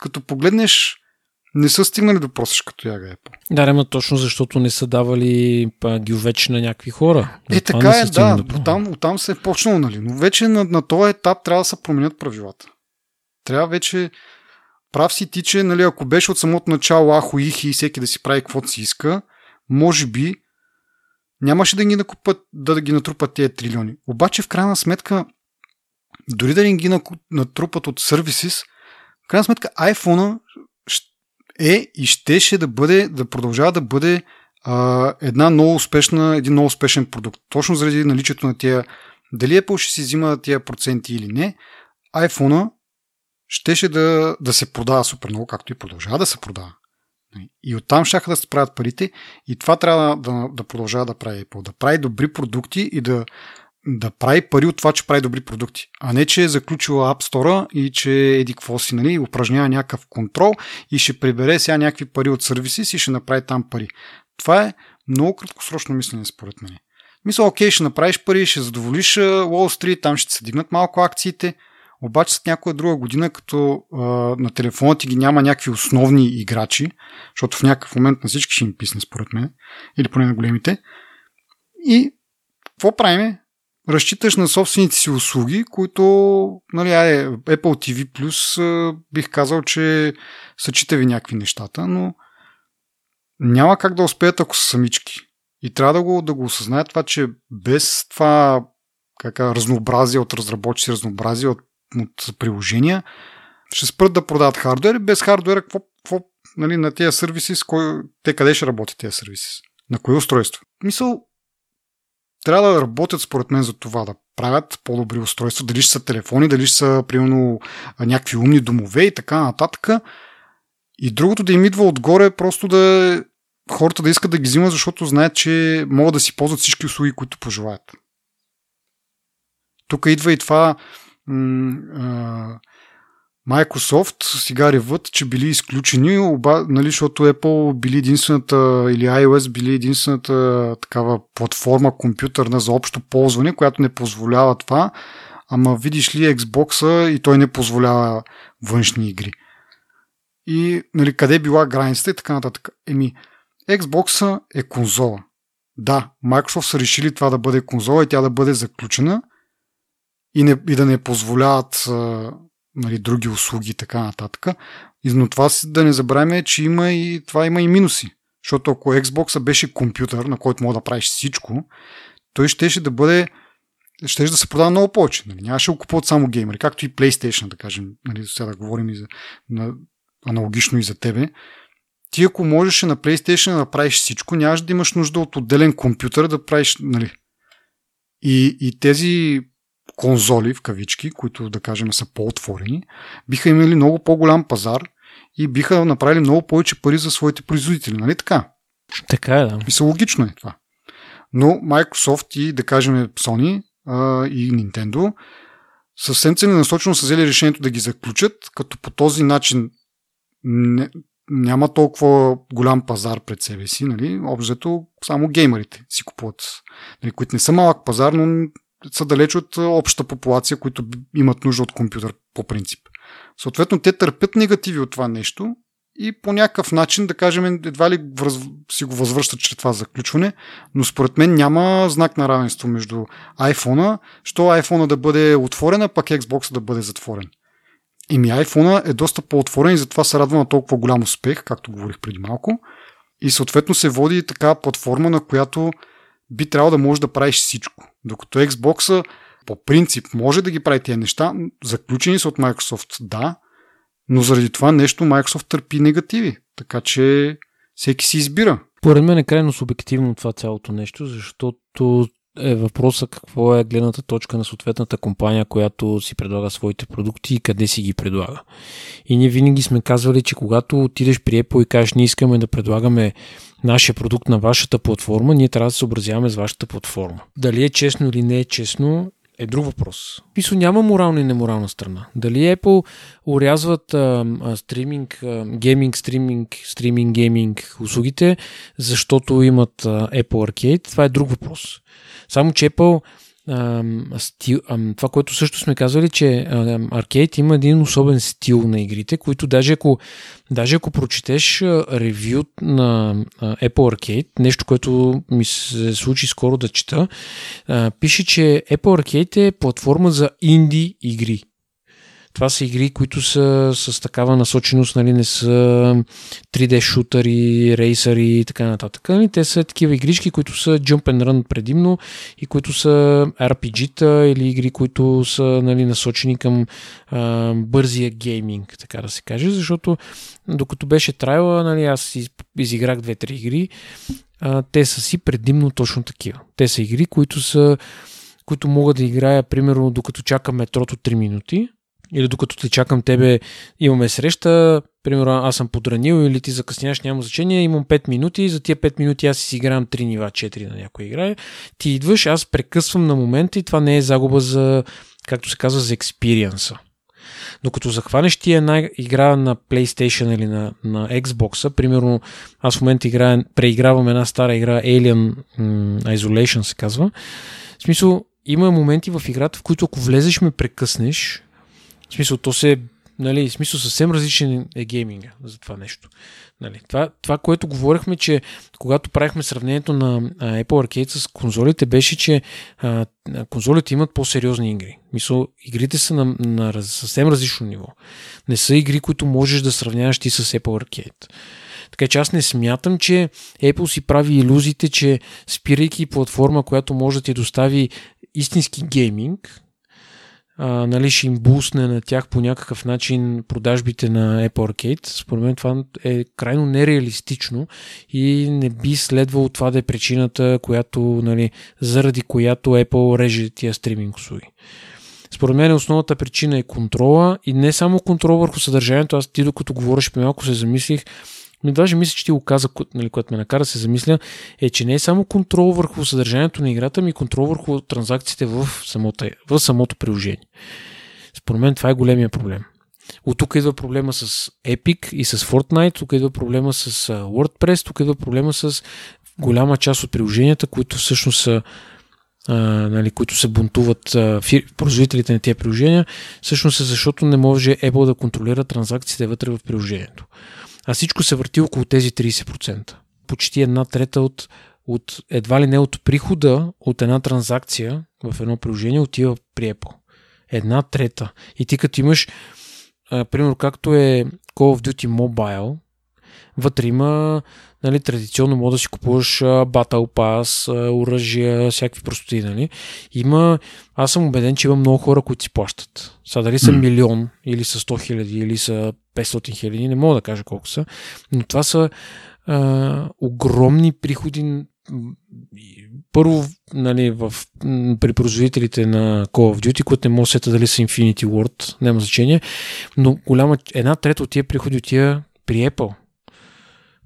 като погледнеш не са стигнали до просеш като яга Apple. Да, но точно защото не са давали гилвече на някакви хора. Е, така е, да. До оттам, оттам се е почнало, нали. Но вече на, на този етап трябва да се променят правилата. Трябва вече прав си ти, че нали, ако беше от самото начало ахо ихи и всеки да си прави каквото си иска, може би нямаше да ги, накупат, да ги натрупат тези трилиони. Обаче в крайна сметка, дори да ги натрупат от сервисис, в крайна сметка iPhone е и щеше да бъде, да продължава да бъде а, една много успешна, един много успешен продукт. Точно заради наличието на тия, дали Apple ще си взима тия проценти или не, iPhone щеше да, да се продава супер много, както и продължава да се продава. И оттам ще да се правят парите и това трябва да, да продължава да прави Apple. Да прави добри продукти и да, да прави пари от това, че прави добри продукти. А не, че е заключила App Store и че еди какво си, нали, упражнява някакъв контрол и ще прибере сега някакви пари от сервиси и ще направи там пари. Това е много краткосрочно мислене, според мен. Мисля, окей, ще направиш пари, ще задоволиш Wall Street, там ще се дигнат малко акциите, обаче след някоя друга година, като а, на телефона ти ги няма някакви основни играчи, защото в някакъв момент на всички ще им писне, според мен, или поне на големите, и какво правиме? Разчиташ на собствените си услуги, които, нали, Apple TV Plus бих казал, че са читави някакви нещата, но няма как да успеят, ако са самички. И трябва да го, да го осъзнаят това, че без това кака, разнообразие от разработчици, разнообразие от, от приложения, ще спрат да продават хардвер. Без хардвера, какво, какво нали, на тези сервиси, с кой, те къде ще работят тези сервиси? На кое устройство? Мисъл, трябва да работят според мен за това, да правят по-добри устройства, дали ще са телефони, дали ще са примерно някакви умни домове и така нататък. И другото да им идва отгоре просто да хората да искат да ги взимат, защото знаят, че могат да си ползват всички услуги, които пожелаят. Тук идва и това м- Microsoft сега реват, че били изключени, оба, нали, защото Apple били единствената или iOS били единствената такава платформа компютърна за общо ползване, която не позволява това, ама видиш ли Xbox и той не позволява външни игри. И нали, къде била границата и така нататък. Еми, Xbox е конзола. Да, Microsoft са решили това да бъде конзола и тя да бъде заключена и, не, и да не позволяват нали, други услуги и така нататък. Но това да не забравяме, че има и, това има и минуси. Защото ако Xbox беше компютър, на който мога да правиш всичко, той щеше да бъде ще да се продава много повече. Нали? Нямаше да купуват само геймери, както и PlayStation, да кажем. Нали, сега да говорим и за, на, аналогично и за тебе. Ти ако можеш на PlayStation да направиш всичко, нямаш да имаш нужда от отделен компютър да правиш. Нали? И, и тези конзоли, в кавички, които да кажем са по-отворени, биха имали много по-голям пазар и биха направили много повече пари за своите производители. Нали така? Така е, да. Мисля, логично е това. Но Microsoft и, да кажем, Sony а, и Nintendo съвсем целенасочено са взели решението да ги заключат, като по този начин не, няма толкова голям пазар пред себе си, нали? Обзето само геймерите си купуват, нали, които не са малък пазар, но са далеч от общата популация, които имат нужда от компютър по принцип. Съответно, те търпят негативи от това нещо и по някакъв начин, да кажем, едва ли си го възвръщат чрез това заключване, но според мен няма знак на равенство между iPhone-а, що iPhone-а да бъде отворена, пак Xbox да бъде затворен. Ими iPhone е доста по-отворен и затова се радва на толкова голям успех, както говорих преди малко. И съответно се води така платформа, на която би трябвало да можеш да правиш всичко. Докато Xbox по принцип може да ги прави тези неща, заключени са от Microsoft, да, но заради това нещо Microsoft търпи негативи. Така че всеки си избира. Поред мен е крайно субективно това цялото нещо, защото е въпроса какво е гледната точка на съответната компания, която си предлага своите продукти и къде си ги предлага. И ние винаги сме казвали, че когато отидеш при Apple и кажеш, ние искаме да предлагаме нашия продукт на вашата платформа, ние трябва да се съобразяваме с вашата платформа. Дали е честно или не е честно, е друг въпрос. Писо няма морална и неморална страна. Дали Apple урязват а, а, стриминг, а, гейминг, стриминг, стриминг, гейминг услугите, защото имат а, Apple Arcade, това е друг въпрос. Само че Apple стил, това, което също сме казали, че Arcade има един особен стил на игрите, които даже ако, даже ако прочетеш ревю на Apple Arcade, нещо, което ми се случи скоро да чета, пише, че Apple Arcade е платформа за инди игри. Това са игри, които са с такава насоченост, нали, не са 3D шутъри, рейсъри и така нататък. Нали? Те са такива игрички, които са jump and run предимно и които са RPG-та или игри, които са нали, насочени към а, бързия гейминг, така да се каже, защото докато беше трайла, нали, аз изиграх две-три игри, а, те са си предимно точно такива. Те са игри, които са които мога да играя, примерно, докато чакам метрото 3 минути, или докато те чакам тебе, имаме среща, примерно аз съм подранил или ти закъсняваш, няма значение, имам 5 минути, за тия 5 минути аз си играм 3 нива, 4 на някой играе. Ти идваш, аз прекъсвам на момента и това не е загуба за, както се казва, за експириенса. Докато захванеш ти една игра на PlayStation или на, на Xbox, примерно аз в момента играя, преигравам една стара игра Alien Isolation се казва, в смисъл има моменти в играта, в които ако влезеш ме прекъснеш, в смисъл, то се нали, в смисъл съвсем различен е гейминга за това нещо. Нали, това, това, което говорихме, че когато правихме сравнението на Apple Arcade с конзолите, беше, че а, конзолите имат по-сериозни игри. Мисъл, игрите са на, на съвсем различно ниво. Не са игри, които можеш да сравняваш ти с Apple Arcade. Така че аз не смятам, че Apple си прави иллюзиите, че спирайки платформа, която може да ти достави истински гейминг, а, нали, ще им бусне на тях по някакъв начин продажбите на Apple Arcade. Според мен това е крайно нереалистично и не би следвало това да е причината, която, нали, заради която Apple реже тия стриминг услуги. Според мен основната причина е контрола и не само контрол върху съдържанието. Аз ти докато говориш малко се замислих, ми даже мисля, че ти го каза, нали, което ме накара да се замисля, е, че не е само контрол върху съдържанието на играта, ми контрол върху транзакциите в самото, в самото приложение. Според мен това е големия проблем. От тук идва проблема с Epic и с Fortnite, тук идва проблема с WordPress, тук идва проблема с голяма част от приложенията, които всъщност са а, нали, които се бунтуват а, фир, производителите на тези приложения, всъщност е защото не може Apple да контролира транзакциите вътре в приложението. А всичко се върти около тези 30%. Почти една трета от, от едва ли не от прихода от една транзакция в едно приложение отива при Apple. Една трета. И ти като имаш, а, примерно както е Call of Duty Mobile, вътре има нали, традиционно може да си купуваш Battle Pass, оръжия, всякакви простоти. Нали. Има, аз съм убеден, че има много хора, които си плащат. Сега дали са милион, или са 100 хиляди, или са 500 хиляди, не мога да кажа колко са, но това са а, огромни приходи първо нали, в, при производителите на Call of Duty, които не могат да сета дали са Infinity Ward, няма значение, но голяма, една трета от тия приходи отива при Apple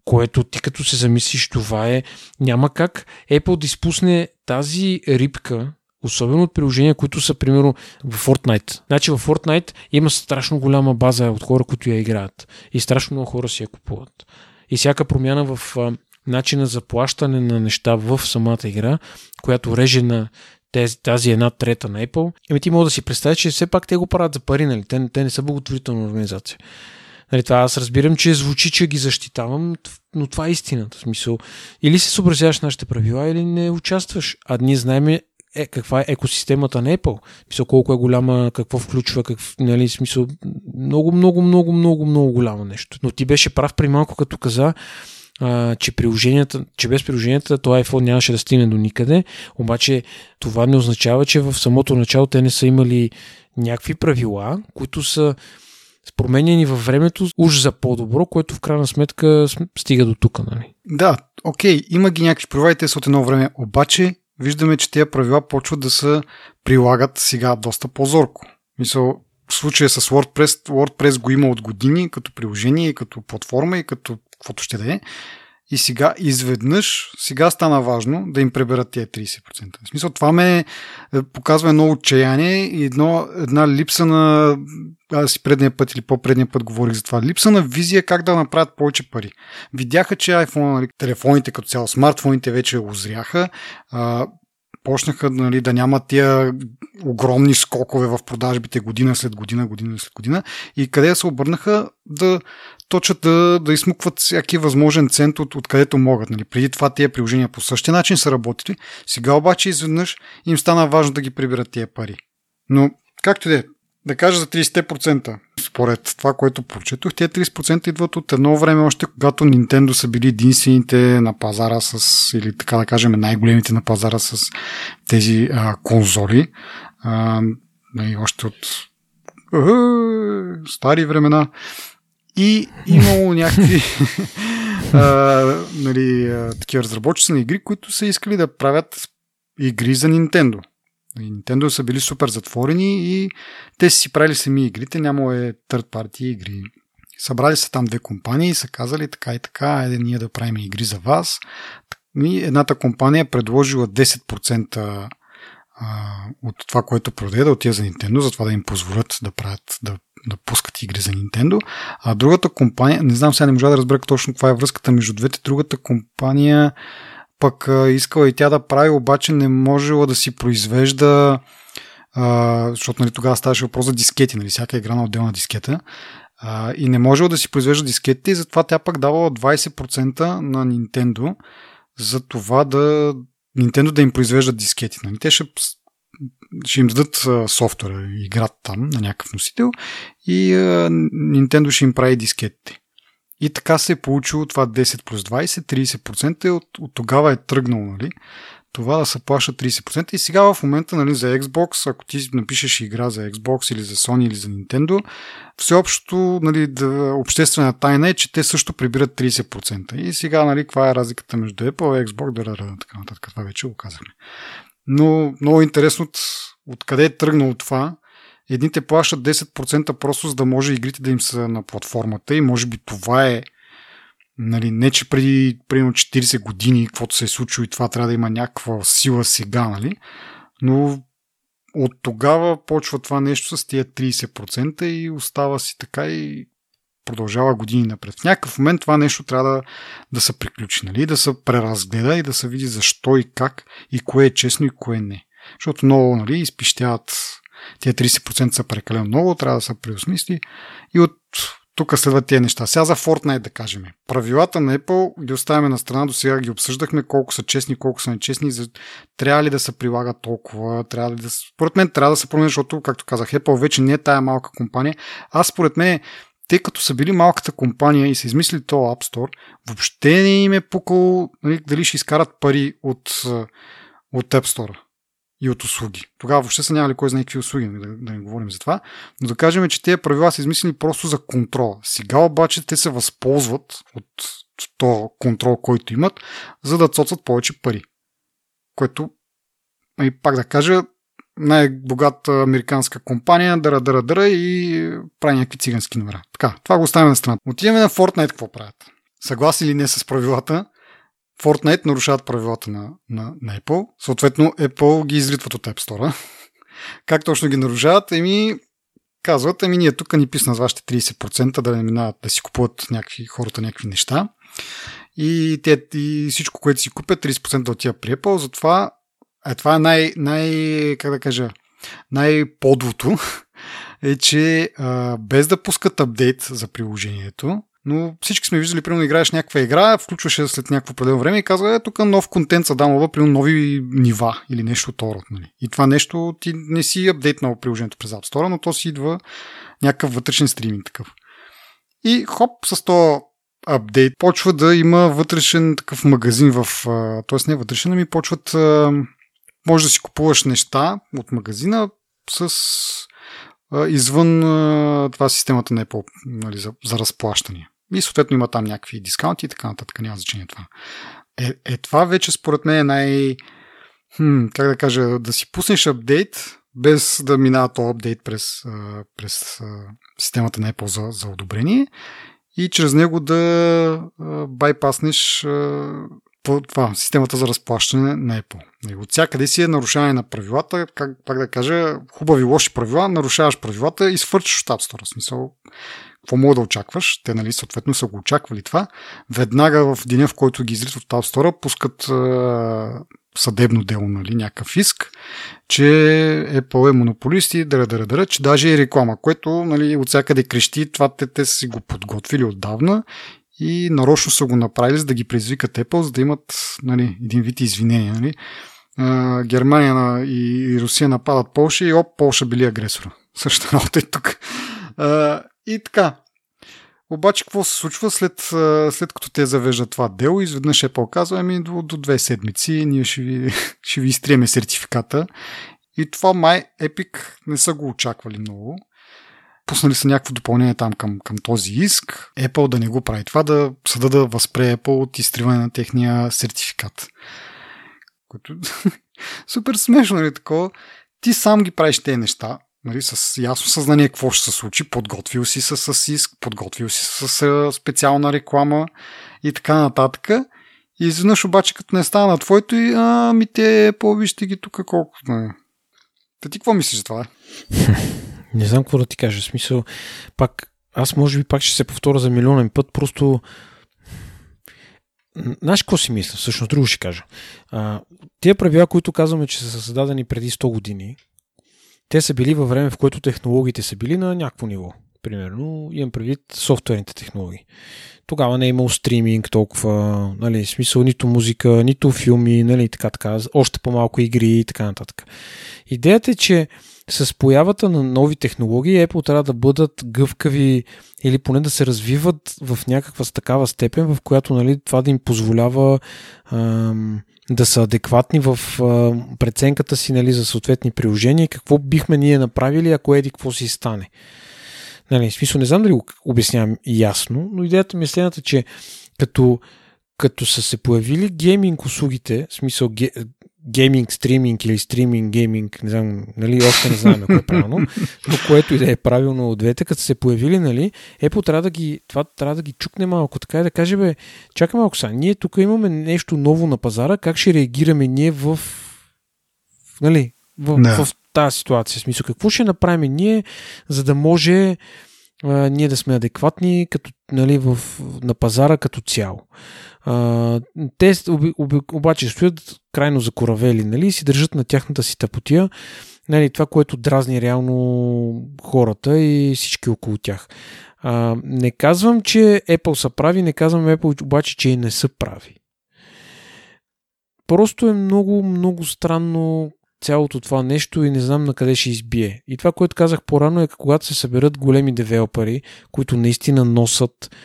което ти като се замислиш, това е, няма как Apple да изпусне тази рибка, особено от приложения, които са, примерно, в Fortnite. Значи в Fortnite има страшно голяма база от хора, които я играят. И страшно много хора си я купуват. И всяка промяна в а, начина за плащане на неща в самата игра, която реже на тези, тази една трета на Apple, ами ти мога да си представиш, че все пак те го правят за пари, нали? Те, те не са благотворителна организация. Нали, това аз разбирам, че звучи, че ги защитавам, но това е истината. В смисъл, или се съобразяваш нашите правила, или не участваш. А ние знаем е, каква е екосистемата на Apple. Мисъл, колко е голяма, какво включва, как, нали, смисъл, много, много, много, много, много голямо нещо. Но ти беше прав при малко, като каза, а, че, приложенията, че без приложенията този iPhone нямаше да стигне до никъде, обаче това не означава, че в самото начало те не са имали някакви правила, които са променени във времето уж за по-добро, което в крайна сметка стига до тук. Нали? Да, окей, има ги някакви правила те са от едно време, обаче виждаме, че тези правила почват да се прилагат сега доста по-зорко. Мисъл, в случая с WordPress, WordPress го има от години като приложение и като платформа и като каквото ще да е. И сега изведнъж, сега стана важно да им преберат тия 30%. В смисъл, това ме е, показва едно отчаяние и едно, една липса на... Аз си предния път или по-предния път говорих за това. Липса на визия как да направят повече пари. Видяха, че iPhone, нали, телефоните като цяло, смартфоните вече озряха. А, почнаха нали, да нямат тия огромни скокове в продажбите година след година, година след година и къде се обърнаха да точат да, да измукват всяки възможен цент от, откъдето могат. Нали. Преди това тия приложения по същия начин са работили, сега обаче изведнъж им стана важно да ги приберат тия пари. Но, както и да кажа за 30%, според това, което прочетох, тези 30% идват от едно време още, когато Nintendo са били единствените на пазара с, или така да кажем, най-големите на пазара с тези а, конзоли. А, нали, още от а, стари времена. И имало някакви а, нали, а, такива разработчици на игри, които са искали да правят игри за Nintendo. Nintendo са били супер затворени и те си правили сами игрите, нямало е third party игри. Събрали са там две компании и са казали така и така, айде ние да правим игри за вас. И едната компания предложила 10% от това, което продаде, да отида за Nintendo, затова да им позволят да правят, да, да пускат игри за Nintendo. А другата компания, не знам сега не можа да разбера точно каква е връзката между двете, другата компания пък искала и тя да прави, обаче не можела да си произвежда, а, защото нали, тогава ставаше въпрос за дискети, нали, всяка игра на отделна дискета. А, и не можела да си произвежда дискетите и затова тя пък давала 20% на Nintendo за това да Nintendo да им произвеждат дискети. Нали. Те ще, ще им дадат софтуера, играта там на някакъв носител и Nintendo ще им прави дискетите. И така се е получило това 10 плюс 20, 30% и от, от тогава е тръгнало, нали? Това да се плаща 30%. И сега в момента, нали, за Xbox, ако ти напишеш игра за Xbox или за Sony или за Nintendo, всеобщо, нали, да, обществена тайна е, че те също прибират 30%. И сега, нали, каква е разликата между Apple и Xbox, да, да, да, така нататък. Това вече го казахме. Но много интересно от, откъде е тръгнало това. Едните плащат 10% просто за да може игрите да им са на платформата и може би това е нали, не че преди примерно 40 години каквото се е случило и това трябва да има някаква сила сега, нали, но от тогава почва това нещо с тия 30% и остава си така и продължава години напред. В някакъв момент това нещо трябва да, да се приключи, нали? да се преразгледа и да се види защо и как и кое е честно и кое не. Защото много нали, изпищяват Тия 30% са прекалено много, трябва да се преосмисли. И от тук следват тези неща. Сега за Fortnite да кажем. Правилата на Apple ги оставяме на страна, до сега ги обсъждахме колко са честни, колко са нечестни, за... трябва ли да се прилага толкова, трябва ли да... Според мен трябва да се промени, защото, както казах, Apple вече не е тая малка компания. Аз според мен, тъй като са били малката компания и са измислили този App Store, въобще не им е пукало нали, дали ще изкарат пари от, от App Store и от услуги. Тогава въобще са нямали кой знае какви услуги, да, да не говорим за това. Но да кажем, че тези правила са измислени просто за контрол. Сега обаче те се възползват от този контрол, който имат, за да цоцат повече пари. Което, и пак да кажа, най-богата американска компания, дъра, дъра, дъра и прави някакви цигански номера. Така, това го оставяме на страна. Отиваме на Fortnite, какво правят? Съгласи ли не с правилата? Fortnite нарушават правилата на, на, на Apple. Съответно, Apple ги изритват от App Store. как точно ги нарушават? Еми, казват, ами ние тук ни писна с вашите 30% да не минават да си купуват някакви, хората някакви неща. И, те, и всичко, което си купят, 30% да отива при Apple. Затова е, това е най, най, как да кажа, най-подлото е, че а, без да пускат апдейт за приложението, но всички сме виждали, примерно, играеш някаква игра, включваше след някакво определено време и казва, е, тук нов контент са дамова, примерно нови нива или нещо от род. Нали? И това нещо ти не си апдейтнал приложението през App Store, но то си идва някакъв вътрешен стриминг такъв. И хоп, с то апдейт почва да има вътрешен такъв магазин в... т.е. не вътрешен, ами почват... Може да си купуваш неща от магазина с извън това системата на Apple нали, за, за разплащане. И съответно има там някакви дискаунти и така нататък. Няма значение това. Е, е това вече според мен е най... Хм, как да кажа, да си пуснеш апдейт, без да минава този апдейт през, през системата на Apple за, за одобрение и чрез него да байпаснеш това, системата за разплащане на Apple. От всякъде си е нарушаване на правилата, как пак да кажа, хубави лоши правила, нарушаваш правилата и свърчаш от App Store. Смисъл, какво мога да очакваш? Те, нали, съответно са го очаквали това. Веднага в деня, в който ги изрит от App Store, пускат е, съдебно дело, нали, някакъв иск, че Apple е монополист и дъра, дъра, дъра, че даже и реклама, което нали, от всякъде крещи, това те, те си го подготвили отдавна и нарочно са го направили, за да ги предизвикат Apple, за да имат нали, един вид извинения. Нали. Германия и Русия нападат Полша и оп, Полша били агресора. Същата работа е тук. И така. Обаче какво се случва след, след като те завеждат това дело? Изведнъж Apple казва, ами до, до две седмици ние ще ви, ще ви изтриеме сертификата. И това май Epic не са го очаквали много пуснали са някакво допълнение там към, към този иск, Apple да не го прави това, да съда да възпре Apple от изтриване на техния сертификат. Което супер смешно, нали такова. Ти сам ги правиш тези неща, нали, с ясно съзнание какво ще се случи, подготвил си се с иск, подготвил си се с специална реклама и така нататък. И изведнъж обаче, като не стана на твоето и ами те по-вижте ги тук колко. Та ти какво мислиш за това? Не знам какво да ти кажа. В смисъл, пак, аз може би пак ще се повторя за милионен път, просто Знаеш какво си мисля? Всъщност друго ще кажа. А, тия правила, които казваме, че са създадени преди 100 години, те са били във време, в което технологиите са били на някакво ниво. Примерно, имам предвид софтуерните технологии. Тогава не е имал стриминг толкова, нали, смисъл нито музика, нито филми, нали, така, така, още по-малко игри и така нататък. Идеята е, че с появата на нови технологии Apple трябва да бъдат гъвкави или поне да се развиват в някаква такава степен, в която нали, това да им позволява ам, да са адекватни в а, преценката си нали, за съответни приложения и какво бихме ние направили, ако еди какво си стане. Нали, в смисъл, не знам дали го обяснявам ясно, но идеята ми е следната, че като, като са се появили гейминг услугите, в смисъл гейминг, стриминг или стриминг, гейминг, не знам, нали, още не знаем кое е правилно, но което и да е правилно от двете, като се появили, нали, Apple трябва да ги, това трябва да ги чукне малко, така и да каже, бе, чакай малко сега, ние тук имаме нещо ново на пазара, как ще реагираме ние в, нали, в, в, в тази ситуация, в смисъл, какво ще направим ние, за да може а, ние да сме адекватни като, нали, в, на пазара като цяло. А, те оби, оби, обаче стоят крайно закоравели нали, и си държат на тяхната си тъпотия нали, това, което дразни реално хората и всички около тях. А, не казвам, че Apple са прави, не казвам Apple обаче, че и не са прави. Просто е много, много странно цялото това нещо и не знам на къде ще избие. И това, което казах по-рано е, когато се съберат големи девелопери, които наистина носят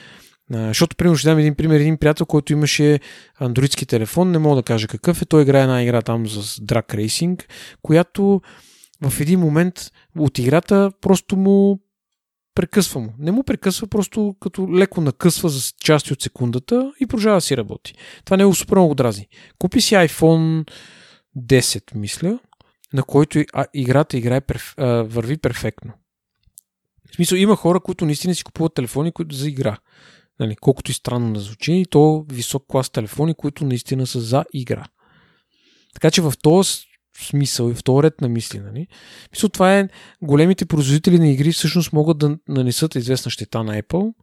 защото, примерно, ще дам един пример. Един приятел, който имаше андроидски телефон, не мога да кажа какъв е. Той играе една игра там с Drag Racing, която в един момент от играта просто му прекъсва му. Не му прекъсва, просто като леко накъсва за части от секундата и продължава да си работи. Това не е супер много дразни. Купи си iPhone 10, мисля, на който играта играе, върви перфектно. В смисъл, има хора, които наистина си купуват телефони, които за игра. Нали, колкото и странно да звучи, то висок клас телефони, които наистина са за игра. Така че в този смисъл и в този ред на мисли, нали? Мисля, това е големите производители на игри всъщност могат да нанесат известна щета на Apple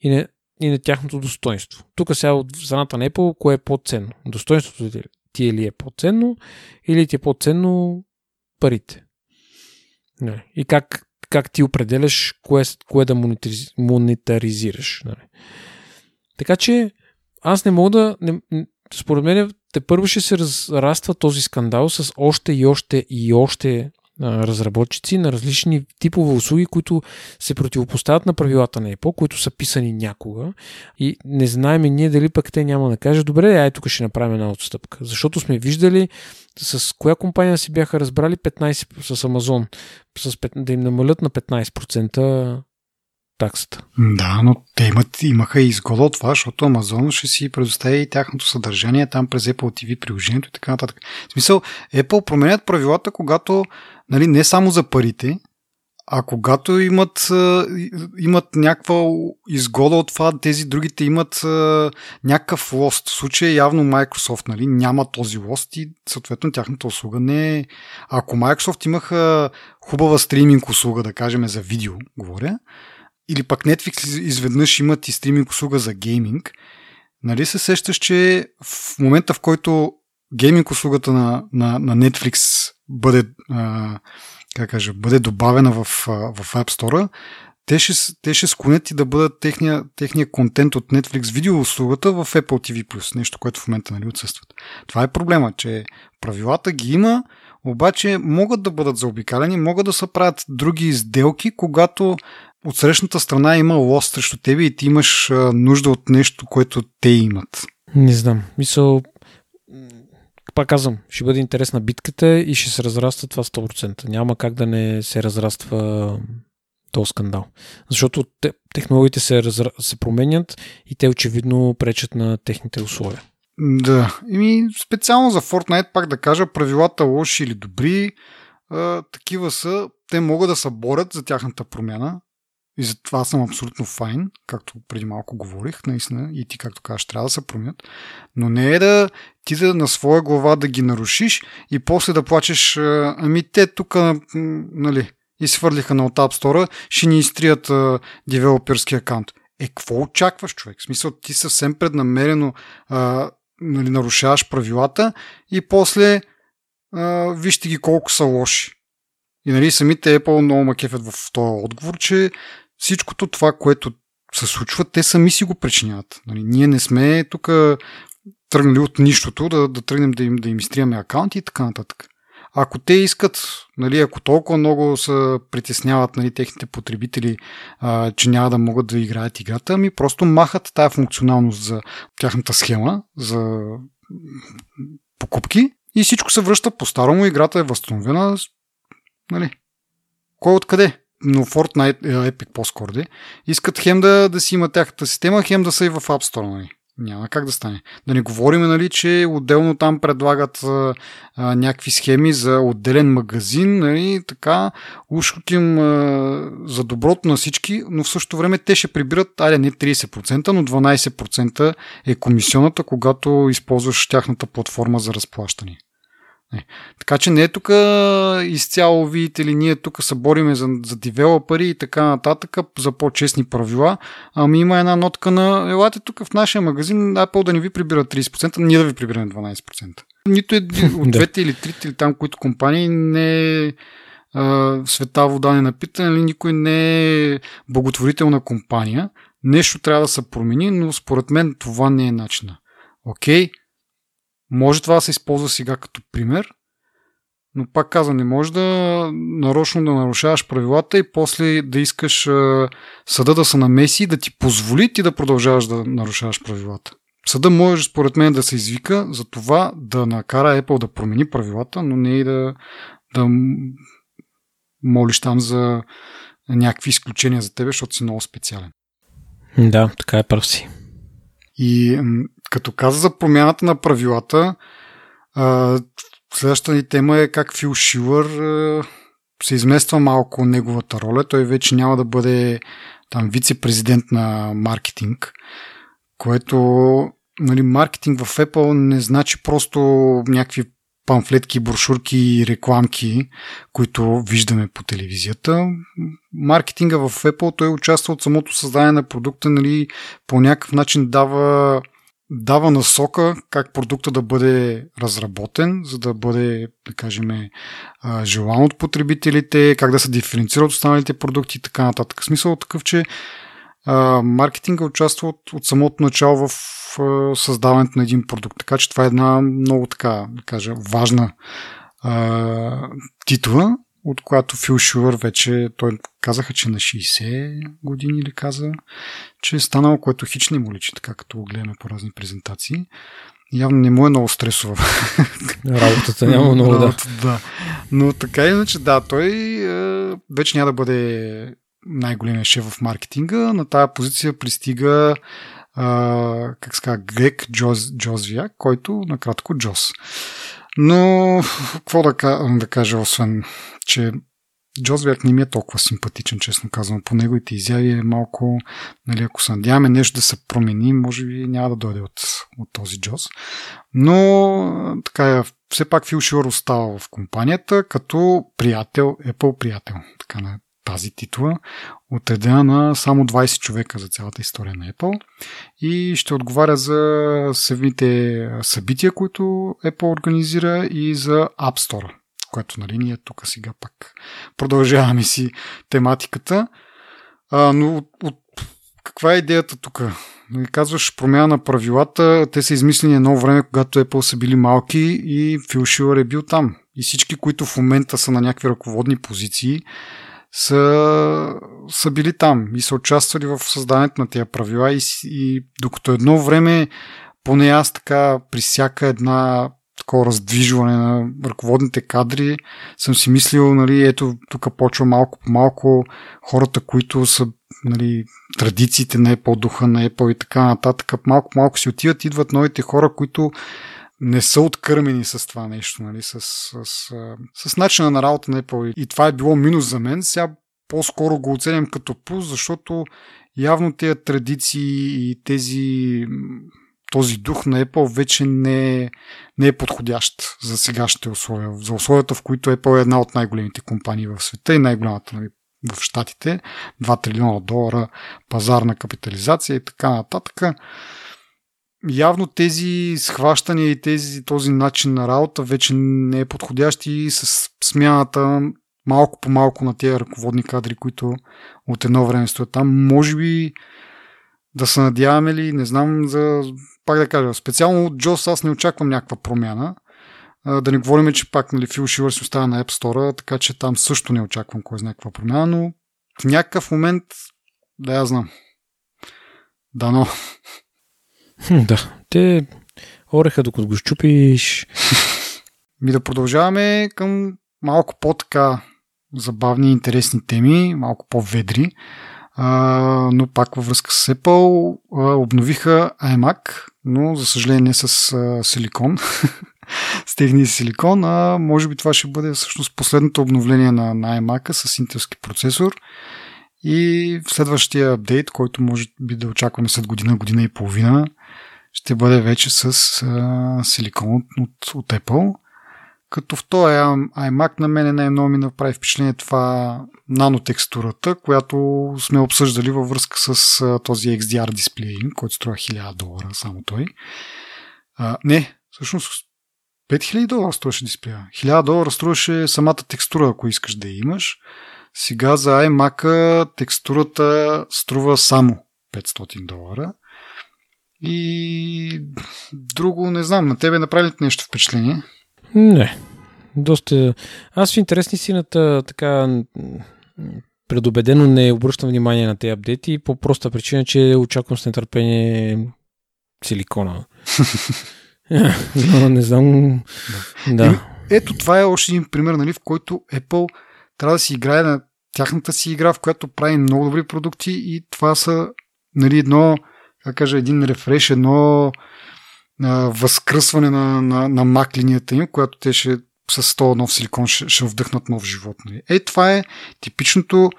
и на, и на тяхното достоинство. Тук сега от страната на Apple, кое е по-ценно? Достоинството ти е ли е по-ценно или ти е по-ценно парите? Нали? И как как ти определяш кое, кое да монетариз, монетаризираш. Нали. Така че аз не мога да... Не, според мен те първо ще се разраства този скандал с още и още и още разработчици на различни типове услуги, които се противопоставят на правилата на Apple, които са писани някога и не знаем и ние дали пък те няма да кажат, добре, ай тук ще направим една отстъпка. Защото сме виждали с коя компания си бяха разбрали 15 с Amazon, с 5, да им намалят на 15% таксата. Да, но те имат, имаха изгода от това, защото Amazon ще си предостави и тяхното съдържание там през Apple TV приложението и така нататък. В смисъл, Apple променят правилата, когато нали, не само за парите, а когато имат, имат някаква изгода от това, тези другите имат някакъв лост. В случая явно Microsoft нали, няма този лост и съответно тяхната услуга не е... Ако Microsoft имаха хубава стриминг услуга, да кажем за видео, говоря, или пък Netflix изведнъж имат и стриминг услуга за гейминг, нали се сещаш, че в момента в който гейминг услугата на, на, на Netflix бъде, как кажа, бъде добавена в, в App Store, те ще, те ще склонят и да бъдат техния, техния контент от Netflix видео услугата в Apple TV+, нещо, което в момента нали, отсъстват. Това е проблема, че правилата ги има, обаче могат да бъдат заобикалени, могат да се правят други сделки, когато от срещната страна има лост срещу тебе и ти имаш нужда от нещо, което те имат. Не знам. Мисъл, пак казвам, ще бъде интересна битката и ще се разраства това 100%. Няма как да не се разраства този скандал. Защото те, технологиите се, разра... се променят и те очевидно пречат на техните условия. Да, ими специално за Fortnite пак да кажа, правилата лоши или добри, а, такива са, те могат да се борят за тяхната промяна, и затова съм абсолютно файн, както преди малко говорих, наистина, и ти, както кажеш, трябва да се променят. Но не е да ти да на своя глава да ги нарушиш и после да плачеш, ами те тук, нали, и свърлиха на от App Store, ще ни изтрият девелоперски акаунт. Е, какво очакваш, човек? В смисъл, ти съвсем преднамерено а, нали, нарушаваш правилата и после а, вижте ги колко са лоши. И нали, самите Apple много макефят в този отговор, че всичкото това, което се случва, те сами си го причиняват. Нали, ние не сме тук тръгнали от нищото да, да тръгнем да им, да им изтрияме акаунти и така нататък. Ако те искат, нали, ако толкова много се притесняват нали, техните потребители, а, че няма да могат да играят играта, ами просто махат тая функционалност за тяхната схема за покупки и всичко се връща по-старому, играта е възстановена. Нали. Кой откъде? Но Fortnite, е, Epic по-скоро де, искат хем да, да си има тяхната система, хем да са и в App Store. Нали. Няма как да стане. Да не говорим, нали, че отделно там предлагат а, а, някакви схеми за отделен магазин, нали, така, ушким а, за доброто на всички, но в същото време те ще прибират, айде не 30%, но 12% е комисионата, когато използваш тяхната платформа за разплащане. Не. Така че не е тук изцяло, видите ли, ние тук се бориме за, за девелопери и така нататък, за по-честни правила. Ами има една нотка на елате тук в нашия магазин, Apple да не ви прибира 30%, ние да ви прибираме 12%. Нито е от двете или трите или там, които компании не е света вода не напита, нали, никой не е благотворителна компания. Нещо трябва да се промени, но според мен това не е начина. Окей, okay, може това да се използва сега като пример, но пак казвам, не може да нарочно да нарушаваш правилата и после да искаш съда да се намеси и да ти позволи ти да продължаваш да нарушаваш правилата. Съда може, според мен, да се извика за това да накара Apple да промени правилата, но не и да, да молиш там за някакви изключения за тебе, защото си много специален. Да, така е прав си. И като каза за промяната на правилата, а, следващата ни тема е как Фил Шилър а, се измества малко неговата роля. Той вече няма да бъде там вице-президент на маркетинг, което нали, маркетинг в Apple не значи просто някакви памфлетки, брошурки и рекламки, които виждаме по телевизията. Маркетинга в Apple той участва от самото създание на продукта, нали, по някакъв начин дава дава насока как продукта да бъде разработен, за да бъде, да кажем, желан от потребителите, как да се диференцира от останалите продукти и така нататък. Смисъл такъв, че маркетинга участва от, от самото начало в създаването на един продукт. Така че това е една много така, да кажа, важна а, титла, от която Фил Шуър вече, той казаха, че на 60 години или каза, че е станал, което хич не му личи, така като го гледаме по разни презентации. Явно не му е много стресова. Работата няма много, да. да. Но така иначе, да, той е, вече няма да бъде най-големия шеф в маркетинга. На тази позиция пристига а, как ска, Грег Джоз, Джозвия, който накратко Джос. Но какво да, да кажа, освен, че Джозвиак не ми е толкова симпатичен, честно казвам. По неговите изяви е малко, нали, ако се надяваме нещо да се промени, може би няма да дойде от, от този Джоз. Но така, все пак Фил Шуър остава в компанията като приятел, Apple приятел. Така тази титла, отредена на само 20 човека за цялата история на Apple и ще отговаря за самите събития, които Apple организира и за App Store, което нали ние тук сега пак продължаваме си тематиката. А, но от, от каква е идеята тук? Нали, казваш промяна на правилата, те са измислени едно време, когато Apple са били малки и Фил Шилър е бил там. И всички, които в момента са на някакви ръководни позиции, са, са били там и са участвали в създаването на тези правила. И, и докато едно време, поне аз така при всяка една такова раздвижване на ръководните кадри, съм си мислил, нали, ето тук почва малко по малко хората, които са нали, традициите на Apple, духа на Apple и така нататък, малко по малко си отиват, идват новите хора, които не са откърмени с това нещо, нали, с, с, с, с начина на работа на Apple. И това е било минус за мен. Сега по-скоро го оценям като плюс, защото явно тези традиции и тези този дух на Apple вече не е, не е подходящ за сегашните условия. За условията, в които Apple е една от най-големите компании в света и най-голямата нали, в Штатите. 2 трилиона долара пазарна капитализация и така нататък явно тези схващания и тези, този начин на работа вече не е подходящ и с смяната малко по малко на тези ръководни кадри, които от едно време стоят там. Може би да се надяваме ли, не знам за, пак да кажа, специално от Джос аз не очаквам някаква промяна. Да не говорим, че пак нали, Фил Шивър си остава на App Store, така че там също не очаквам кой знае някаква промяна, но в някакъв момент, да я знам. Дано. Да, те ореха докато го щупиш. Ми да продължаваме към малко по-така забавни и интересни теми, малко по-ведри. А, но пак във връзка с Apple а, обновиха iMac, но за съжаление не с а, силикон, с техния силикон, а може би това ще бъде всъщност последното обновление на, на iMac с интелски процесор. И в следващия апдейт, който може би да очакваме след година, година и половина, ще бъде вече с а, силикон от, от Apple. Като в този iMac на мен най-много ми направи впечатление това нанотекстурата, която сме обсъждали във връзка с а, този XDR дисплей, който струва 1000 долара, само той. А, не, всъщност 5000 долара струваше дисплея. 1000 долара струваше самата текстура, ако искаш да я имаш. Сега за iMac текстурата струва само 500 долара. И друго не знам. На тебе направи нещо впечатление? Не. Доста. Аз в интересни сината така предубедено не обръщам внимание на тези апдейти по проста причина, че очаквам с нетърпение силикона. Но не знам. Да. да. Ето това е още един пример, нали, в който Apple трябва да си играе на тяхната си игра, в която прави много добри продукти и това са нали, едно как кажа, един рефреш, едно а, възкръсване на, на, на мак линията им, която те ще с този нов силикон ще, ще вдъхнат нов живот. Нали. Е, това е типичното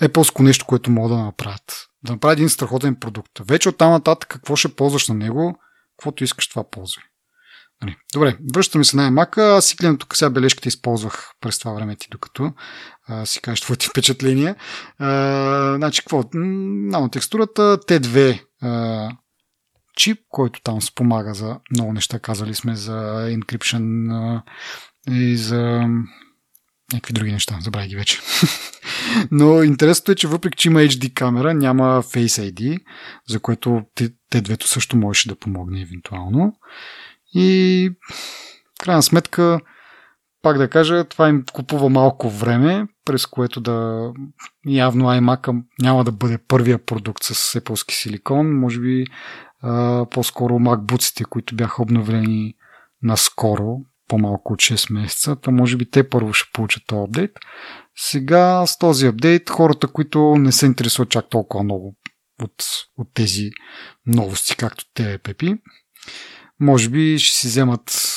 Apple нещо, което могат да направят. Да направят един страхотен продукт. Вече от там нататък какво ще ползваш на него, каквото искаш това ползвай. Нали. Добре, връщаме се на iMac. Аз си гледам тук сега бележките използвах през това време ти, докато а, си кажеш твоите впечатления. А, значи, какво? Нано текстурата T2 а, чип, който там спомага за много неща. Казали сме за encryption и за някакви други неща. Забравя ги вече. Но интересното е, че въпреки, че има HD камера, няма Face ID, за което те, те също можеше да помогне евентуално. И в крайна сметка, пак да кажа, това им купува малко време, през което да явно iMac няма да бъде първия продукт с Apple силикон. Може би а, по-скоро MacBook-ите, които бяха обновени наскоро, по-малко от 6 месеца, то може би те първо ще получат този апдейт. Сега с този апдейт хората, които не се интересуват чак толкова много от, от тези новости, както те Пепи, може би ще си вземат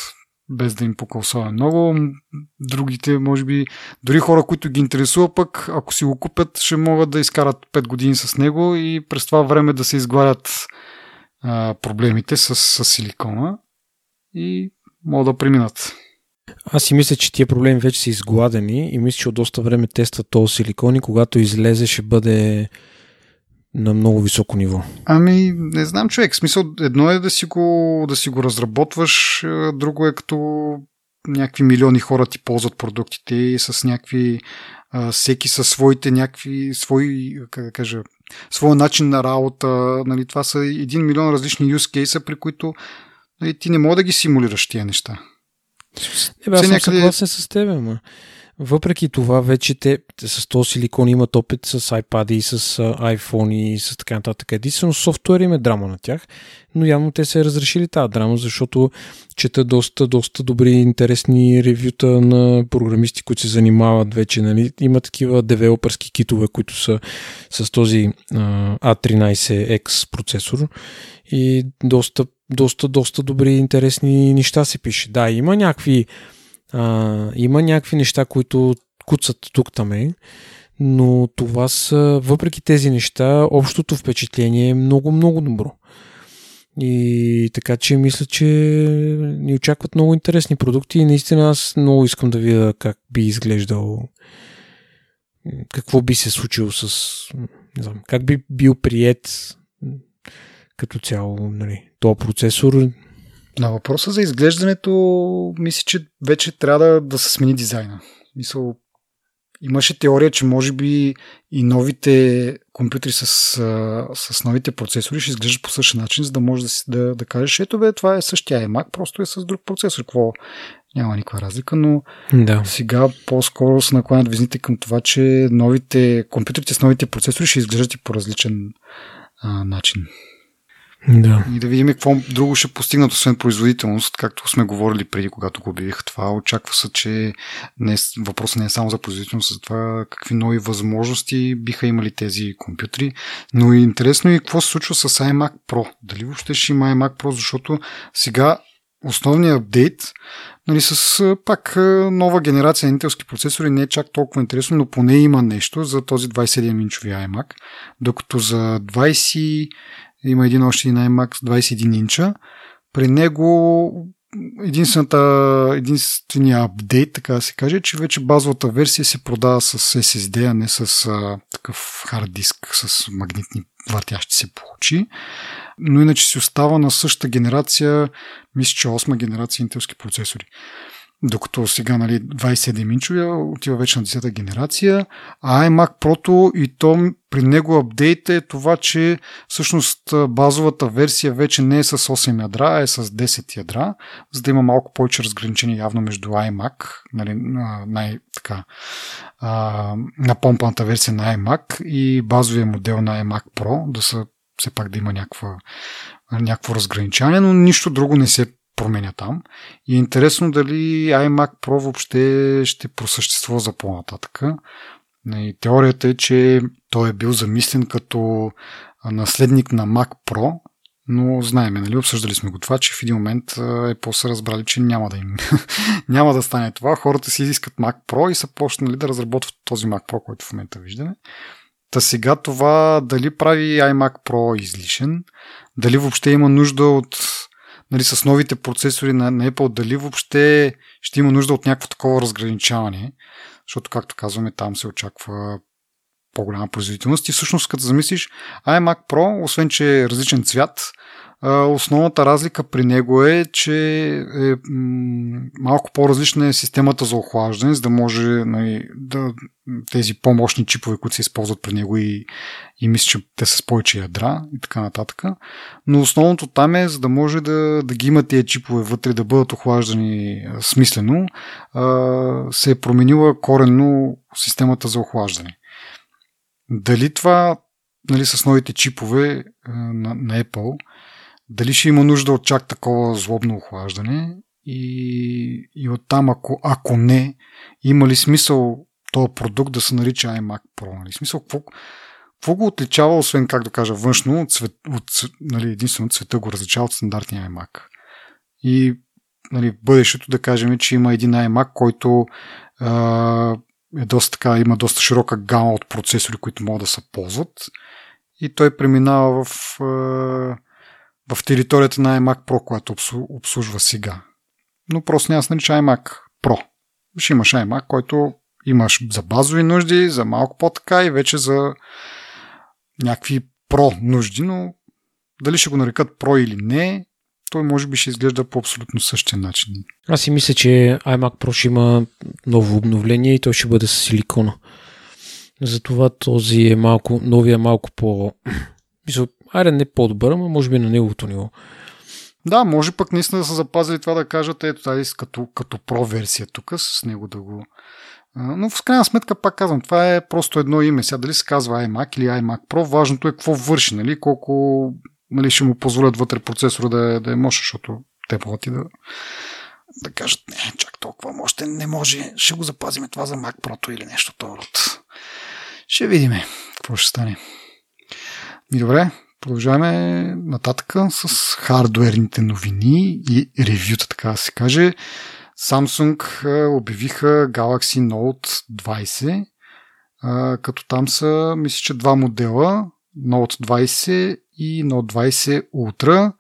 без да им пука много. Другите, може би, дори хора, които ги интересува пък, ако си го купят, ще могат да изкарат 5 години с него и през това време да се изгладят а, проблемите с, с силикона и могат да преминат. Аз си мисля, че тия проблеми вече са изгладени и мисля, че от доста време тестват този силикон и когато излезе ще бъде на много високо ниво. Ами, не знам човек. Смисъл, едно е да си го, да си го разработваш, друго е като някакви милиони хора ти ползват продуктите и с някакви всеки със своите някакви свои, как да кажа, своя начин на работа. Нали, това са един милион различни use case, при които нали, ти не мога да ги симулираш тия неща. Не, бе, аз съм някъде... съгласен с теб, ама. Въпреки това, вече те с този силикон имат опит с iPad и с iPhone и с така нататък. Единствено софтуер им е драма на тях, но явно те е разрешили тази драма, защото чета доста, доста добри интересни ревюта на програмисти, които се занимават вече. Нали? Има такива девелоперски китове, които са с този uh, A13X процесор и доста, доста, доста добри интересни неща се пише. Да, има някакви а, има някакви неща, които куцат тук там но това са, въпреки тези неща, общото впечатление е много, много добро. И така че мисля, че ни очакват много интересни продукти и наистина аз много искам да видя как би изглеждал какво би се случило с не знам, как би бил прият като цяло нали, този процесор на въпроса за изглеждането, мисля, че вече трябва да, да се смени дизайна. Мисъл, имаше теория, че може би и новите компютри с, с новите процесори ще изглеждат по същия начин, за да може да, да, да кажеш, ето бе, това е същия iMac, просто е с друг процесор. Какво? Няма никаква разлика, но да. сега по-скоро се накланят визните към това, че новите компютрите с новите процесори ще изглеждат и по различен а, начин. Да. И да видим какво друго ще постигнат, освен производителност, както сме говорили преди, когато го обявиха това. Очаква се, че не, е въпросът не е само за производителност, за това какви нови възможности биха имали тези компютри. Но и интересно е какво се случва с iMac Pro. Дали въобще ще има iMac Pro, защото сега основният апдейт нали, с пак нова генерация интелски процесори не е чак толкова интересно, но поне има нещо за този 27-инчови iMac, докато за 20 има един още един iMac 21 инча. При него единствената, единствения апдейт, така да се каже, че вече базовата версия се продава с SSD, а не с а, такъв хард диск с магнитни въртящи се получи. Но иначе си остава на същата генерация, мисля, че 8 генерация интелски процесори. Докато сега нали, 27-инчовия отива вече на 10-та генерация, а iMac Pro и то при него апдейт е това, че всъщност базовата версия вече не е с 8 ядра, а е с 10 ядра, за да има малко повече разграничение явно между iMac, нали, най- така, а, на помпаната версия на iMac и базовия модел на iMac Pro, да са все пак да има някаква, някакво разграничение, но нищо друго не се променя там. И е интересно дали iMac Pro въобще ще просъществува за по-нататък. И теорията е, че той е бил замислен като наследник на Mac Pro, но знаем, нали, обсъждали сме го това, че в един момент е после разбрали, че няма да им няма да стане това. Хората си изискат Mac Pro и са почнали да разработват този Mac Pro, който в момента виждаме. Та сега това дали прави iMac Pro излишен, дали въобще има нужда от нали, с новите процесори на, на Apple, дали въобще ще има нужда от някакво такова разграничаване, защото, както казваме, там се очаква по-голяма производителност. И всъщност, като замислиш, iMac Pro, освен че е различен цвят, основната разлика при него е, че е, малко по-различна е системата за охлаждане, за да може нали, да, тези по-мощни чипове, които се използват при него и, и мисля, че те са с повече ядра и така нататък. Но основното там е, за да може да, да ги има тези чипове вътре, да бъдат охлаждани смислено, се е променила коренно системата за охлаждане. Дали това нали, с новите чипове на, на Apple, дали ще има нужда от чак такова злобно охлаждане и, и оттам, ако, ако не, има ли смисъл този продукт да се нарича iMac Pro? Нали? Смисъл, какво, какво го отличава, освен, как да кажа, външно, от, цвет, от нали, единствено цвета го различава от стандартния iMac. И нали, бъдещето да кажем, че има един iMac, който а, е доста така, има доста широка гама от процесори, които могат да се ползват. И той преминава в, в територията на iMac Pro, която обслужва сега. Но просто няма да нарича iMac Pro. Ще имаш iMac, който имаш за базови нужди, за малко по-така и вече за някакви про нужди, но дали ще го нарекат про или не, той може би ще изглежда по абсолютно същия начин. Аз си мисля, че iMac Pro ще има ново обновление и той ще бъде с силикона. Затова този е малко, новия е малко по... айде не по-добър, ама може би на неговото ниво. Да, може пък наистина да са запазили това да кажат, ето тази като, като про версия тук, с него да го... Но в крайна сметка, пак казвам, това е просто едно име. Сега дали се казва iMac или iMac Pro, важното е какво върши, нали? колко нали, ще му позволят вътре процесора да, да е мощен, защото те могат и да, да кажат, не, чак толкова мощен не може, ще го запазиме това за Mac Pro или нещо това. Ще видим какво ще стане. И добре, продължаваме нататък с хардуерните новини и ревюта, така да се каже. Samsung обявиха Galaxy Note 20, като там са, мисля, че два модела, Note 20 и Note 20 Ultra.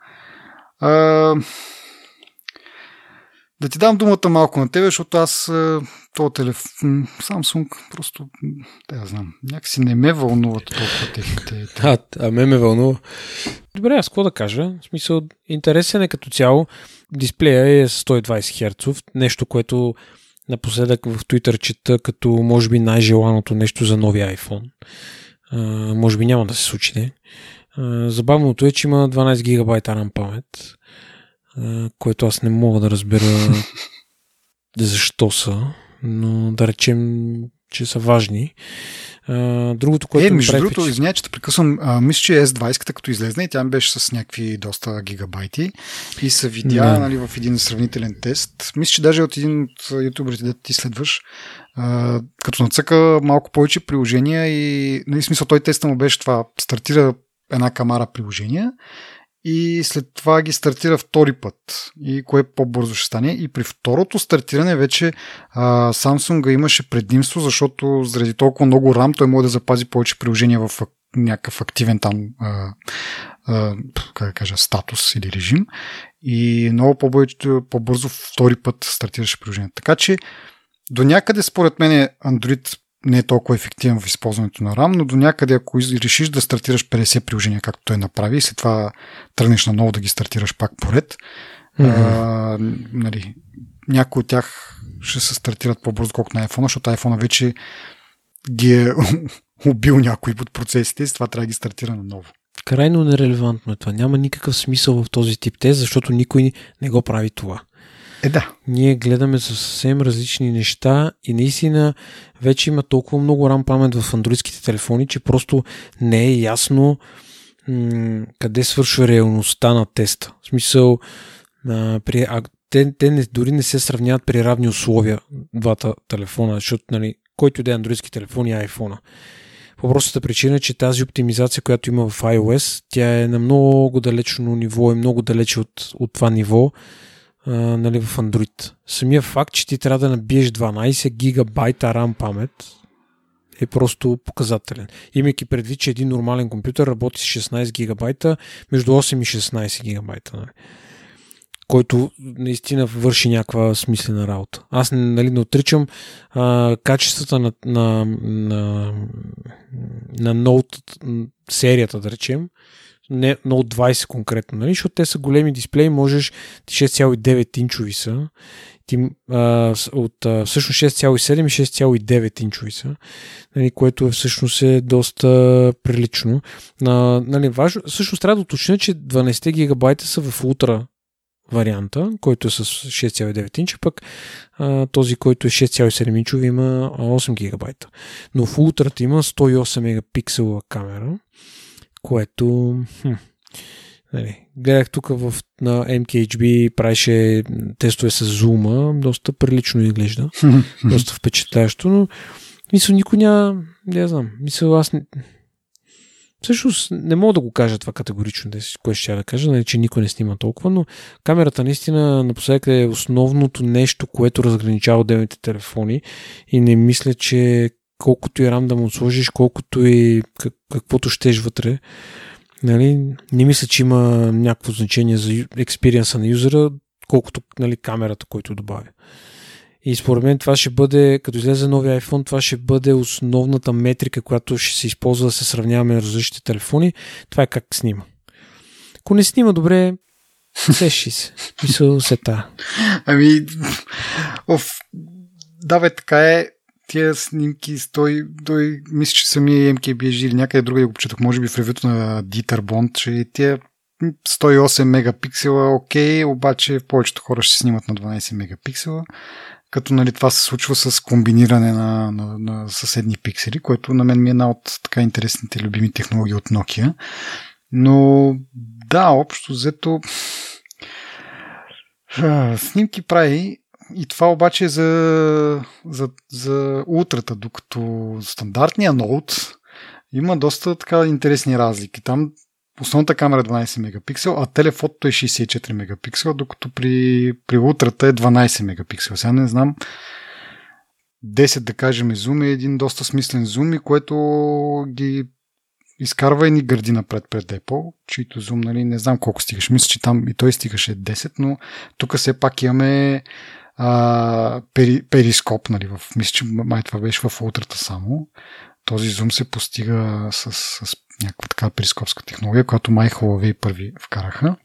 Да ти дам думата малко на тебе, защото аз този телефон, Samsung, просто, да я знам, някакси не ме вълнуват толкова техните. А, а ме ме вълнува. Добре, аз какво да кажа? В смисъл, интересен е като цяло. Дисплея е 120 Hz, нещо, което напоследък в Twitter чета като може би най-желаното нещо за новия iPhone. А, може би няма да се случи, не? А, забавното е, че има 12 ГБ RAM памет което аз не мога да разбера защо са, но да речем, че са важни. другото, което. Е, между другото, че... извиня, че те прекъсвам. А, мисля, че S20, като излезна и тя беше с някакви доста гигабайти и се видя да. нали, в един сравнителен тест. Мисля, че даже от един от ютуберите, да ти следваш, а, като нацъка малко повече приложения и, нали, смисъл, той теста му беше това. Стартира една камара приложения и след това ги стартира втори път. И кое по-бързо ще стане. И при второто стартиране вече а, Samsung имаше предимство, защото заради толкова много RAM той може да запази повече приложения в някакъв активен там а, а, как да кажа, статус или режим. И много по-бързо втори път стартираше приложението. Така че до някъде според мен Android не е толкова ефективен в използването на RAM, но до някъде, ако решиш да стартираш 50 приложения, както той направи, и след това тръгнеш на ново да ги стартираш пак поред, mm-hmm. а, нали, някои от тях ще се стартират по-бързо, колкото на iPhone, защото iPhone вече ги е убил някои от процесите и това трябва да ги стартира на ново. Крайно нерелевантно е това. Няма никакъв смисъл в този тип тест, защото никой не го прави това. Е, да. Ние гледаме съвсем различни неща и наистина вече има толкова много RAM памет в андроидските телефони, че просто не е ясно м- къде свършва реалността на теста. В смисъл, а, при, а, те, те не, дори не се сравняват при равни условия двата телефона, защото нали, който да е андроидски телефон и iPhone. По простата причина, че тази оптимизация, която има в iOS, тя е на много далечно ниво и много далече от, от това ниво, а, нали, в Android. Самия факт, че ти трябва да набиеш 12 гигабайта RAM памет е просто показателен. Имайки предвид, че един нормален компютър работи с 16 гигабайта, между 8 и 16 гигабайта. Нали който наистина върши някаква смислена работа. Аз нали, не отричам а, качествата на, на, на, на Note серията, да речем, не Note 20 конкретно, нали? защото те са големи дисплеи, можеш 6,9 инчови са, ти, а, от а, всъщност 6,7 и 6,9 инчови са, нали, което е, всъщност е доста прилично. На, нали, важно, всъщност трябва да уточня, че 12 гигабайта са в ултра варианта, който е с 6,9 инча, пък а, този, който е 6,7 инчови има 8 гигабайта. Но в ултрата има 108 мегапиксела камера, което хм, нали, гледах тук в, на MKHB, правеше тестове с зума, доста прилично изглежда, доста впечатлящо, но мисля, никой няма, не знам, мисля, аз не, Всъщност не мога да го кажа това категорично, кое ще да кажа, нали, че никой не снима толкова, но камерата наистина напоследък е основното нещо, което разграничава отделните телефони и не мисля, че колкото и рам да му сложиш, колкото и каквото щеш вътре, нали, не мисля, че има някакво значение за експириенса на юзера, колкото нали, камерата, който добавя. И според мен това ще бъде, като излезе новия iPhone, това ще бъде основната метрика, която ще се използва да се сравняваме на различните телефони. Това е как снима. Ако не снима добре, сеши се. Мисъл се та. Ами, оф, да бе, така е. Тия снимки, той, той мисля, че самия MKBG или някъде друга го почетох, може би в ревюто на Dieter Bond, че тия 108 мегапиксела, окей, обаче повечето хора ще снимат на 12 мегапиксела като нали, това се случва с комбиниране на, на, на съседни пиксели, което на мен ми е една от така интересните любими технологии от Nokia. Но да, общо взето снимки прави и това обаче е за, за, за утрата, докато стандартния ноут има доста така интересни разлики. Там основната камера е 12 мегапиксел, а телефотото е 64 мегапиксела, докато при, при утрата е 12 мегапиксела. Сега не знам 10 да кажем зум е един доста смислен зум и което ги изкарва и ни гърди напред пред Apple, чието зум, нали, не знам колко стигаш. Мисля, че там и той стигаше 10, но тук все пак имаме а, пери, перископ, нали, в, мисля, че май това беше в утрата само. Този зум се постига с, с някаква така перископска технология, която май Huawei първи вкараха.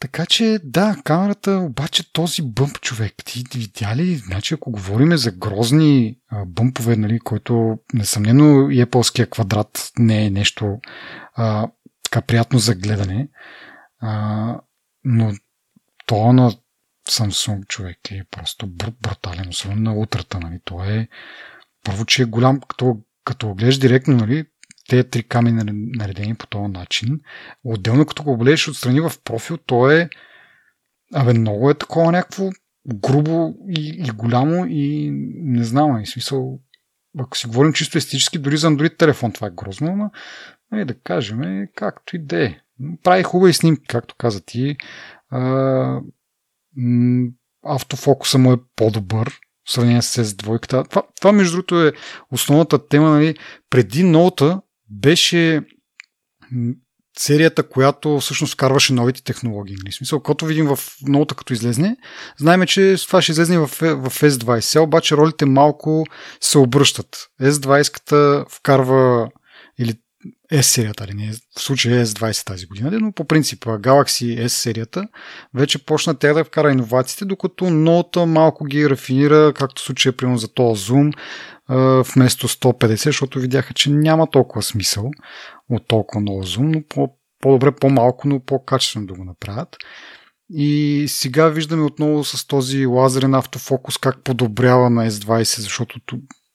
Така че, да, камерата, обаче този бъмп човек, ти видя ли, значи ако говорим за грозни а, бъмпове, нали, който несъмнено и Apple квадрат не е нещо а, така приятно за гледане, а, но то на Samsung човек е просто бр- брутален, особено на утрата, нали, то е първо, че е голям, като, като гледаш директно, нали, те три камери наредени по този начин. Отделно като го гледаш отстрани в профил, то е Абе, много е такова някакво грубо и, и голямо и не знам, и смисъл, ако си говорим чисто естетически, дори за Android телефон това е грозно, но нали, да кажем, както и да е. Прави хубави снимки, както каза ти. А, автофокуса му е по-добър, в сравнение с S2. Това, това между другото е основната тема. Нали. Преди ноута беше серията, която всъщност вкарваше новите технологии. В смисъл, като видим в ноута като излезне, знаем, че това ще излезне в, в S20. Сега обаче ролите малко се обръщат. S20-ката вкарва S серията, ли не, в случая S20 тази година, но по принцип Galaxy S серията вече почна тя да вкара иновациите, докато ноута малко ги рафинира, както в случая примерно за този Zoom, вместо 150, защото видяха, че няма толкова смисъл от толкова много зум, но по, по-добре по-малко, но по-качествено да го направят. И сега виждаме отново с този лазерен автофокус как подобрява на S20, защото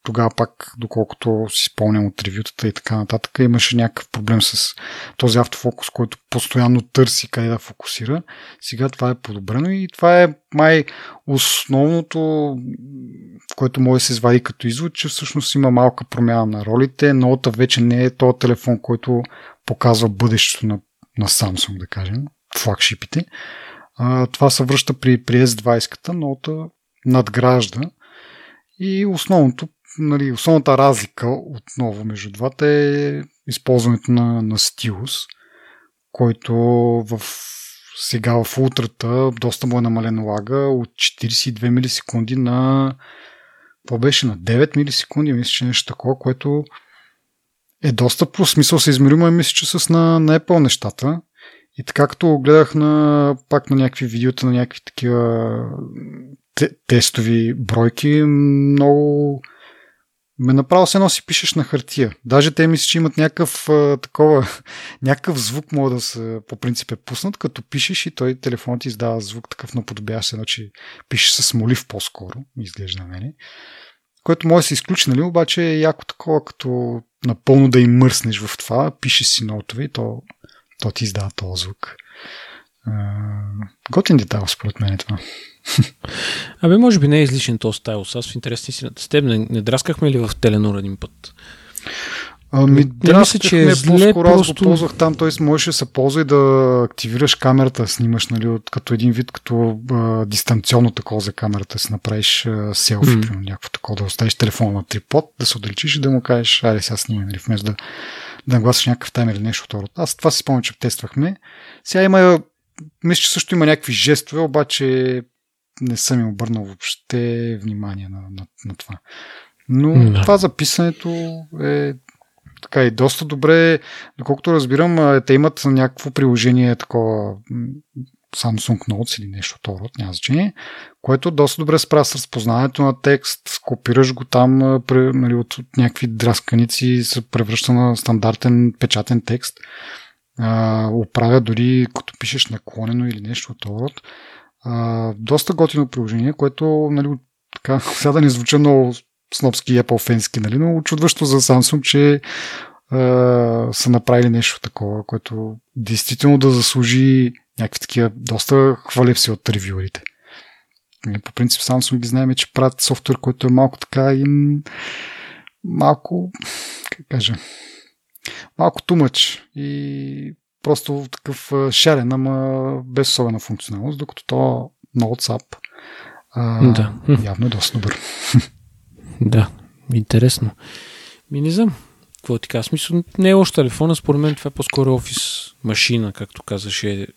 тогава пак, доколкото си спомням от ревютата и така нататък, имаше някакъв проблем с този автофокус, който постоянно търси къде да фокусира. Сега това е подобрено и това е май основното, което може да се извади като извод, че всъщност има малка промяна на ролите. Ноута вече не е този телефон, който показва бъдещето на, на Samsung, да кажем, флагшипите. А, това се връща при, при S20-ката, ноута надгражда и основното нали, основната разлика отново между двата е използването на, на стилус, който в сега в утрата доста му е намален лага от 42 милисекунди на какво беше на 9 милисекунди, мисля, че нещо такова, което е доста по смисъл се измеримо, мисля, че с на, на Apple нещата. И така като гледах на, пак на някакви видеота, на някакви такива те, тестови бройки, много ме направо се едно си пишеш на хартия. Даже те мисля, че имат някакъв такова, някакъв звук мога да се по принцип е пуснат, като пишеш и той телефонът ти издава звук такъв наподобяващ се, че пишеш с молив по-скоро, изглежда на мене. Което може да се изключи, нали, обаче е яко такова, като напълно да им мърснеш в това, пишеш си нотове и то, то ти издава този звук. готин детайл, според мен е това. Абе, може би не е излишен този стайлус. Аз в интересни си с теб не, не драскахме ли в Теленор един път? Ами, не мисля, че е зле, по-скоро просто... аз го ползвах там, т.е. можеше да се ползва и да активираш камерата, снимаш, нали, от, като един вид, като а, дистанционно такова за камерата, си направиш а, селфи, mm. някакво такова, да оставиш телефона на трипод, да се отдалечиш и да му кажеш, айде сега снимай, нали, вместо да, да нагласиш някакъв таймер или нещо второ. Аз това си спомням, че тествахме. Сега има, мисля, че също има някакви жестове, обаче не съм им обърнал въобще внимание на, на, на това. Но да. това записането е така и доста добре, доколкото разбирам, те имат някакво приложение такова Samsung Notes или нещо от род, няма значение, което доста добре справя с разпознаването на текст, копираш го там нали, от, от някакви драсканици, се превръща на стандартен печатен текст, а, оправя дори като пишеш наклонено или нещо от род. А, доста готино приложение, което нали, така, сега да не звуча много снопски и Apple фенски, нали, но очудващо за Samsung, че а, са направили нещо такова, което действително да заслужи някакви такива доста хвалепси от ревюерите. Нали, по принцип Samsung ги знаем, че правят софтуер, който е малко така им малко, как кажа, малко тумъч и просто такъв шарен, ама без особена функционалност, докато то на WhatsApp а, да. явно е доста добър. Да, интересно. Ми не знам. Какво ти казвам? Смисъл, не е още телефона, според мен това е по-скоро офис машина, както казаше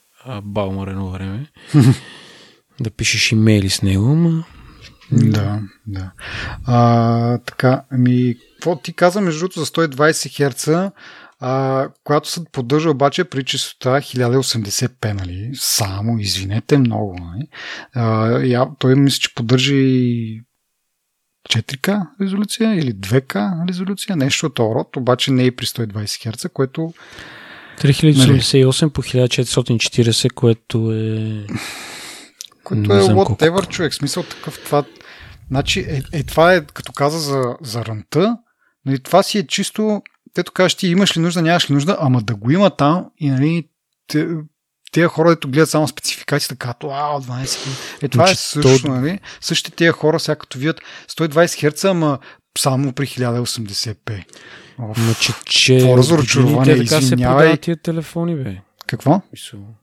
Балмар едно време. да пишеш имейли с него, ама... Да, да. А, така, ами, какво ти каза между другото за 120 Hz, а, която се поддържа обаче при чистота 1080p, нали? Само, извинете много, нали? А, я, той мисля, че поддържа и 4К резолюция или 2К резолюция, нещо от род, обаче не и при 120 Hz, което 3088 нали, по 1440, което е... Което е whatever, колко. човек. Смисъл такъв това... Значи, е, е, това е, като каза за, за рънта, нали, това си е чисто... Тето кажеш, ти имаш ли нужда, нямаш ли нужда, ама да го има там и нали, те, тези хора, които гледат само спецификацията, като ау, 12 Е, това е значи, също, нали? Същите тези хора, сега като видят 120 Hz, ама само при 1080p. Значи, че Това разочарование, така се продават тия телефони, бе. Какво?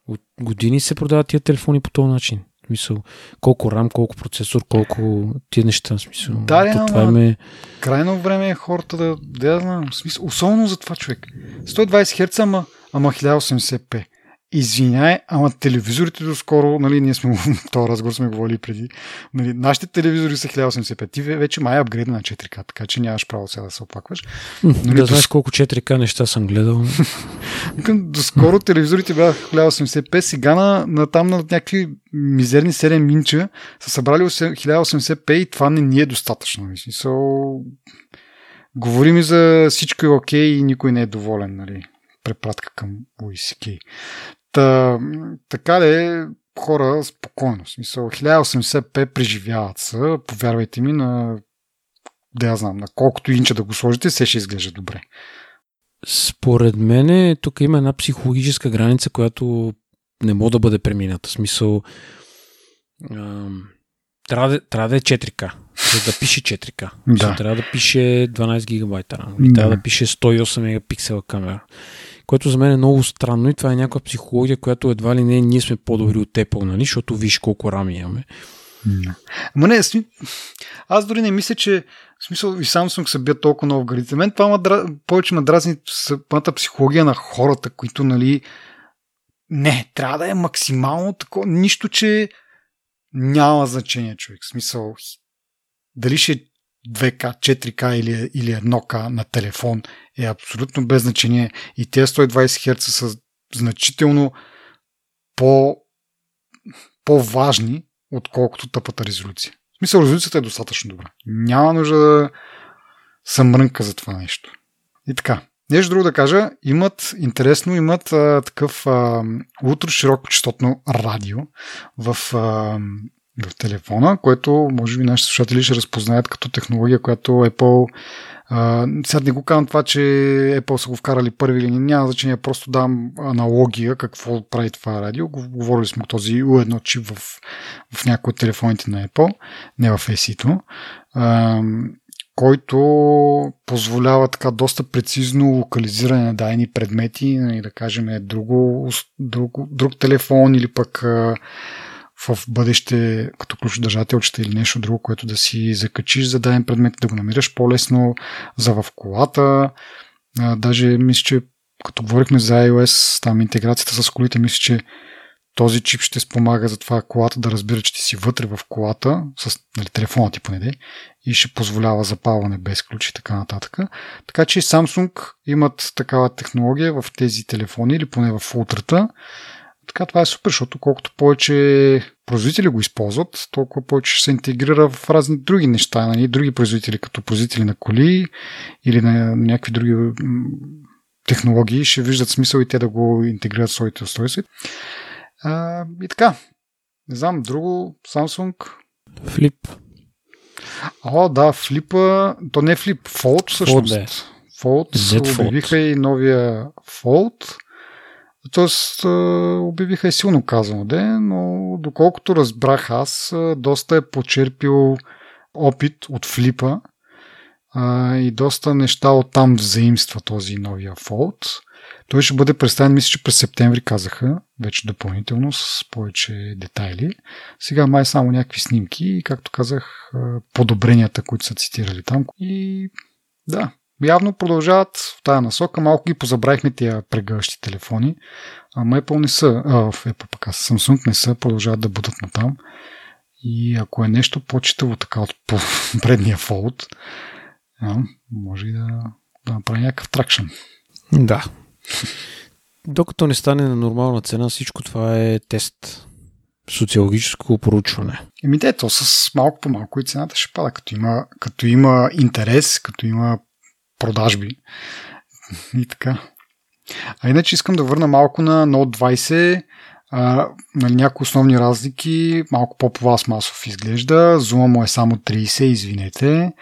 От години се продават тия телефони по този начин. Мисъл, колко рам, колко процесор, колко тия неща. Смисъл, да, ама, това е... крайно време е хората да, да, да смисъл, особено за това човек. 120 Hz, ама, ама 1080p извиняй, ама телевизорите доскоро, нали, ние сме този разговор сме говорили преди, нали, нашите телевизори са 1085, ти вече май апгрейд на 4К, така че нямаш право сега да се оплакваш. Нали, да знаеш колко 4К неща съм гледал. доскоро телевизорите бяха 1085, сега на, на там на някакви мизерни 7 минча са събрали 1080p и това не ни е достатъчно. So, говорим и за всичко е окей okay и никой не е доволен, нали? препратка към OECK. Та, така е, хора спокойно. Смисъл, 1080p преживяват се, повярвайте ми, на да я знам, на колкото инча да го сложите, се ще изглежда добре. Според мен тук има една психологическа граница, която не може да бъде премината. В смисъл, ам, трябва, да, трябва да е 4К, за да пише 4К. Да. Трябва да пише 12 гигабайта. Да. Трябва да пише 108 мегапиксела камера което за мен е много странно и това е някаква психология, която едва ли не ние сме по-добри от Apple, нали? защото виж колко рами имаме. Ама не, аз дори не мисля, че в смисъл и Samsung се бият толкова много в градите. Мен това ма, повече ме самата психология на хората, които, нали, не, трябва да е максимално такова, нищо, че няма значение, човек. В смисъл, дали ще 2К, 4К или, или 1К на телефон е абсолютно без значение и тези 120 Hz са значително по, по-важни, отколкото тъпата резолюция. В смисъл, резолюцията е достатъчно добра. Няма нужда да съм мрънка за това нещо. И така. Нещо друго да кажа, имат, интересно, имат а, такъв а, ултра широко частотно радио в, а, в телефона, което може би нашите слушатели ще разпознаят като технология, която Apple а, сега не го казвам това, че Apple са го вкарали първи или няма значение, просто дам аналогия какво прави това радио. Говорили сме този U1 чип в, в някои от телефоните на Apple, не в SE-то който позволява така доста прецизно локализиране на дайни предмети, нали, да кажем друго, друг, друг телефон или пък в бъдеще като ключодържателчета или нещо друго, което да си закачиш за даден предмет, да го намираш по-лесно за в колата. А, даже мисля, че като говорихме за iOS, там интеграцията с колите, мисля, че този чип ще спомага за това колата да разбира, че ти си вътре в колата, с нали, телефона ти поне, и ще позволява запалване без ключ и така нататък. Така че Samsung имат такава технология в тези телефони или поне в ултрата. Така това е супер, защото колкото повече производители го използват, толкова повече ще се интегрира в разни други неща, нали? други производители, като производители на коли или на някакви други технологии, ще виждат смисъл и те да го интегрират в своите устройства. А, и така. Не знам, друго, Samsung. Флип. О, да, флипа. То не е флип, Fold всъщност. Fold, Fold. Fold. Обявиха и новия Fold. Тоест, обявиха и силно казано, де, но доколкото разбрах аз, доста е почерпил опит от флипа и доста неща от там взаимства този новия Fold. Той ще бъде представен, мисля, че през септември казаха, вече допълнително с повече детайли. Сега май само някакви снимки и, както казах, подобренията, които са цитирали там. И да, явно продължават в тази насока. Малко ги позабравихме тия прегъващи телефони. Ама Apple не са, а, в Apple пък Samsung не са, продължават да бъдат на там. И ако е нещо по-читаво така от предния Fold, може и да, да направи някакъв тракшн. Да, докато не стане на нормална цена, всичко това е тест. Социологическо проучване. Еми те, то с малко по малко и цената ще пада, като има, като има интерес, като има продажби и така. А иначе искам да върна малко на Note 20. А, нали, някои основни разлики. Малко по-пластмасов изглежда. Зума му е само 30, извинете.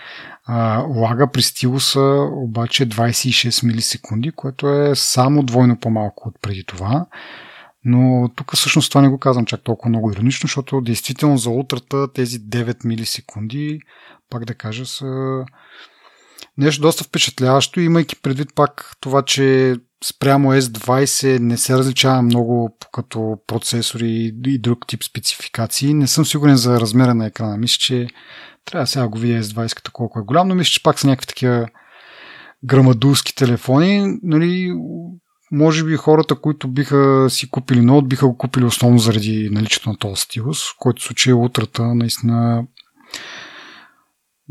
А, лага при стилуса обаче 26 милисекунди, което е само двойно по-малко от преди това. Но тук всъщност това не го казвам чак толкова много иронично, защото действително за утрата тези 9 милисекунди, пак да кажа, са нещо доста впечатляващо, имайки предвид пак това, че спрямо S20 не се различава много като процесори и друг тип спецификации. Не съм сигурен за размера на екрана. Мисля, че трябва сега го видя S20 като колко е голям, но мисля, че пак са някакви такива грамадулски телефони. Нали, може би хората, които биха си купили ноут, биха го купили основно заради наличието на този стилус, в който случай утрата наистина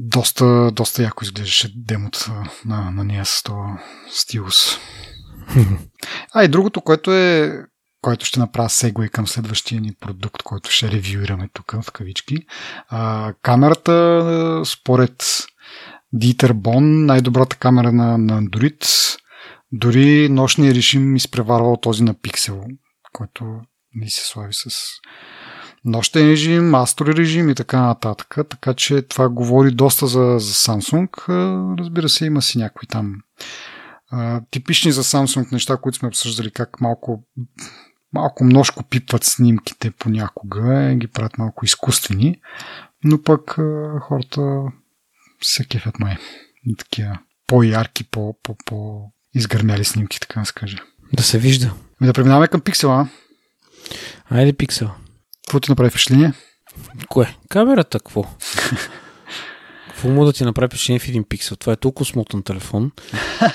доста, доста яко изглеждаше демото на, на нея с този стилус. а и другото, което е който ще направя сегвей към следващия ни продукт, който ще ревюираме тук в кавички. А, камерата, според Дитер Бон, най-добрата камера на, на Android, дори нощния режим изпреварвал този на Pixel, който ни се слави с нощен режим, астро режим и така нататък. Така че това говори доста за, за Samsung. Разбира се, има си някои там типични за Samsung неща, които сме обсъждали, как малко малко множко пипват снимките понякога, ги правят малко изкуствени, но пък хората се кефят май. И такива по-ярки, по, по, по изгърмяли снимки, така да се каже. Да се вижда. Ми да преминаваме към пиксела. Айде пиксел. Какво ти направи впечатление? Кое? Камерата, какво? Какво мога да ти направи впечатление в един пиксел? Това е толкова смотан телефон.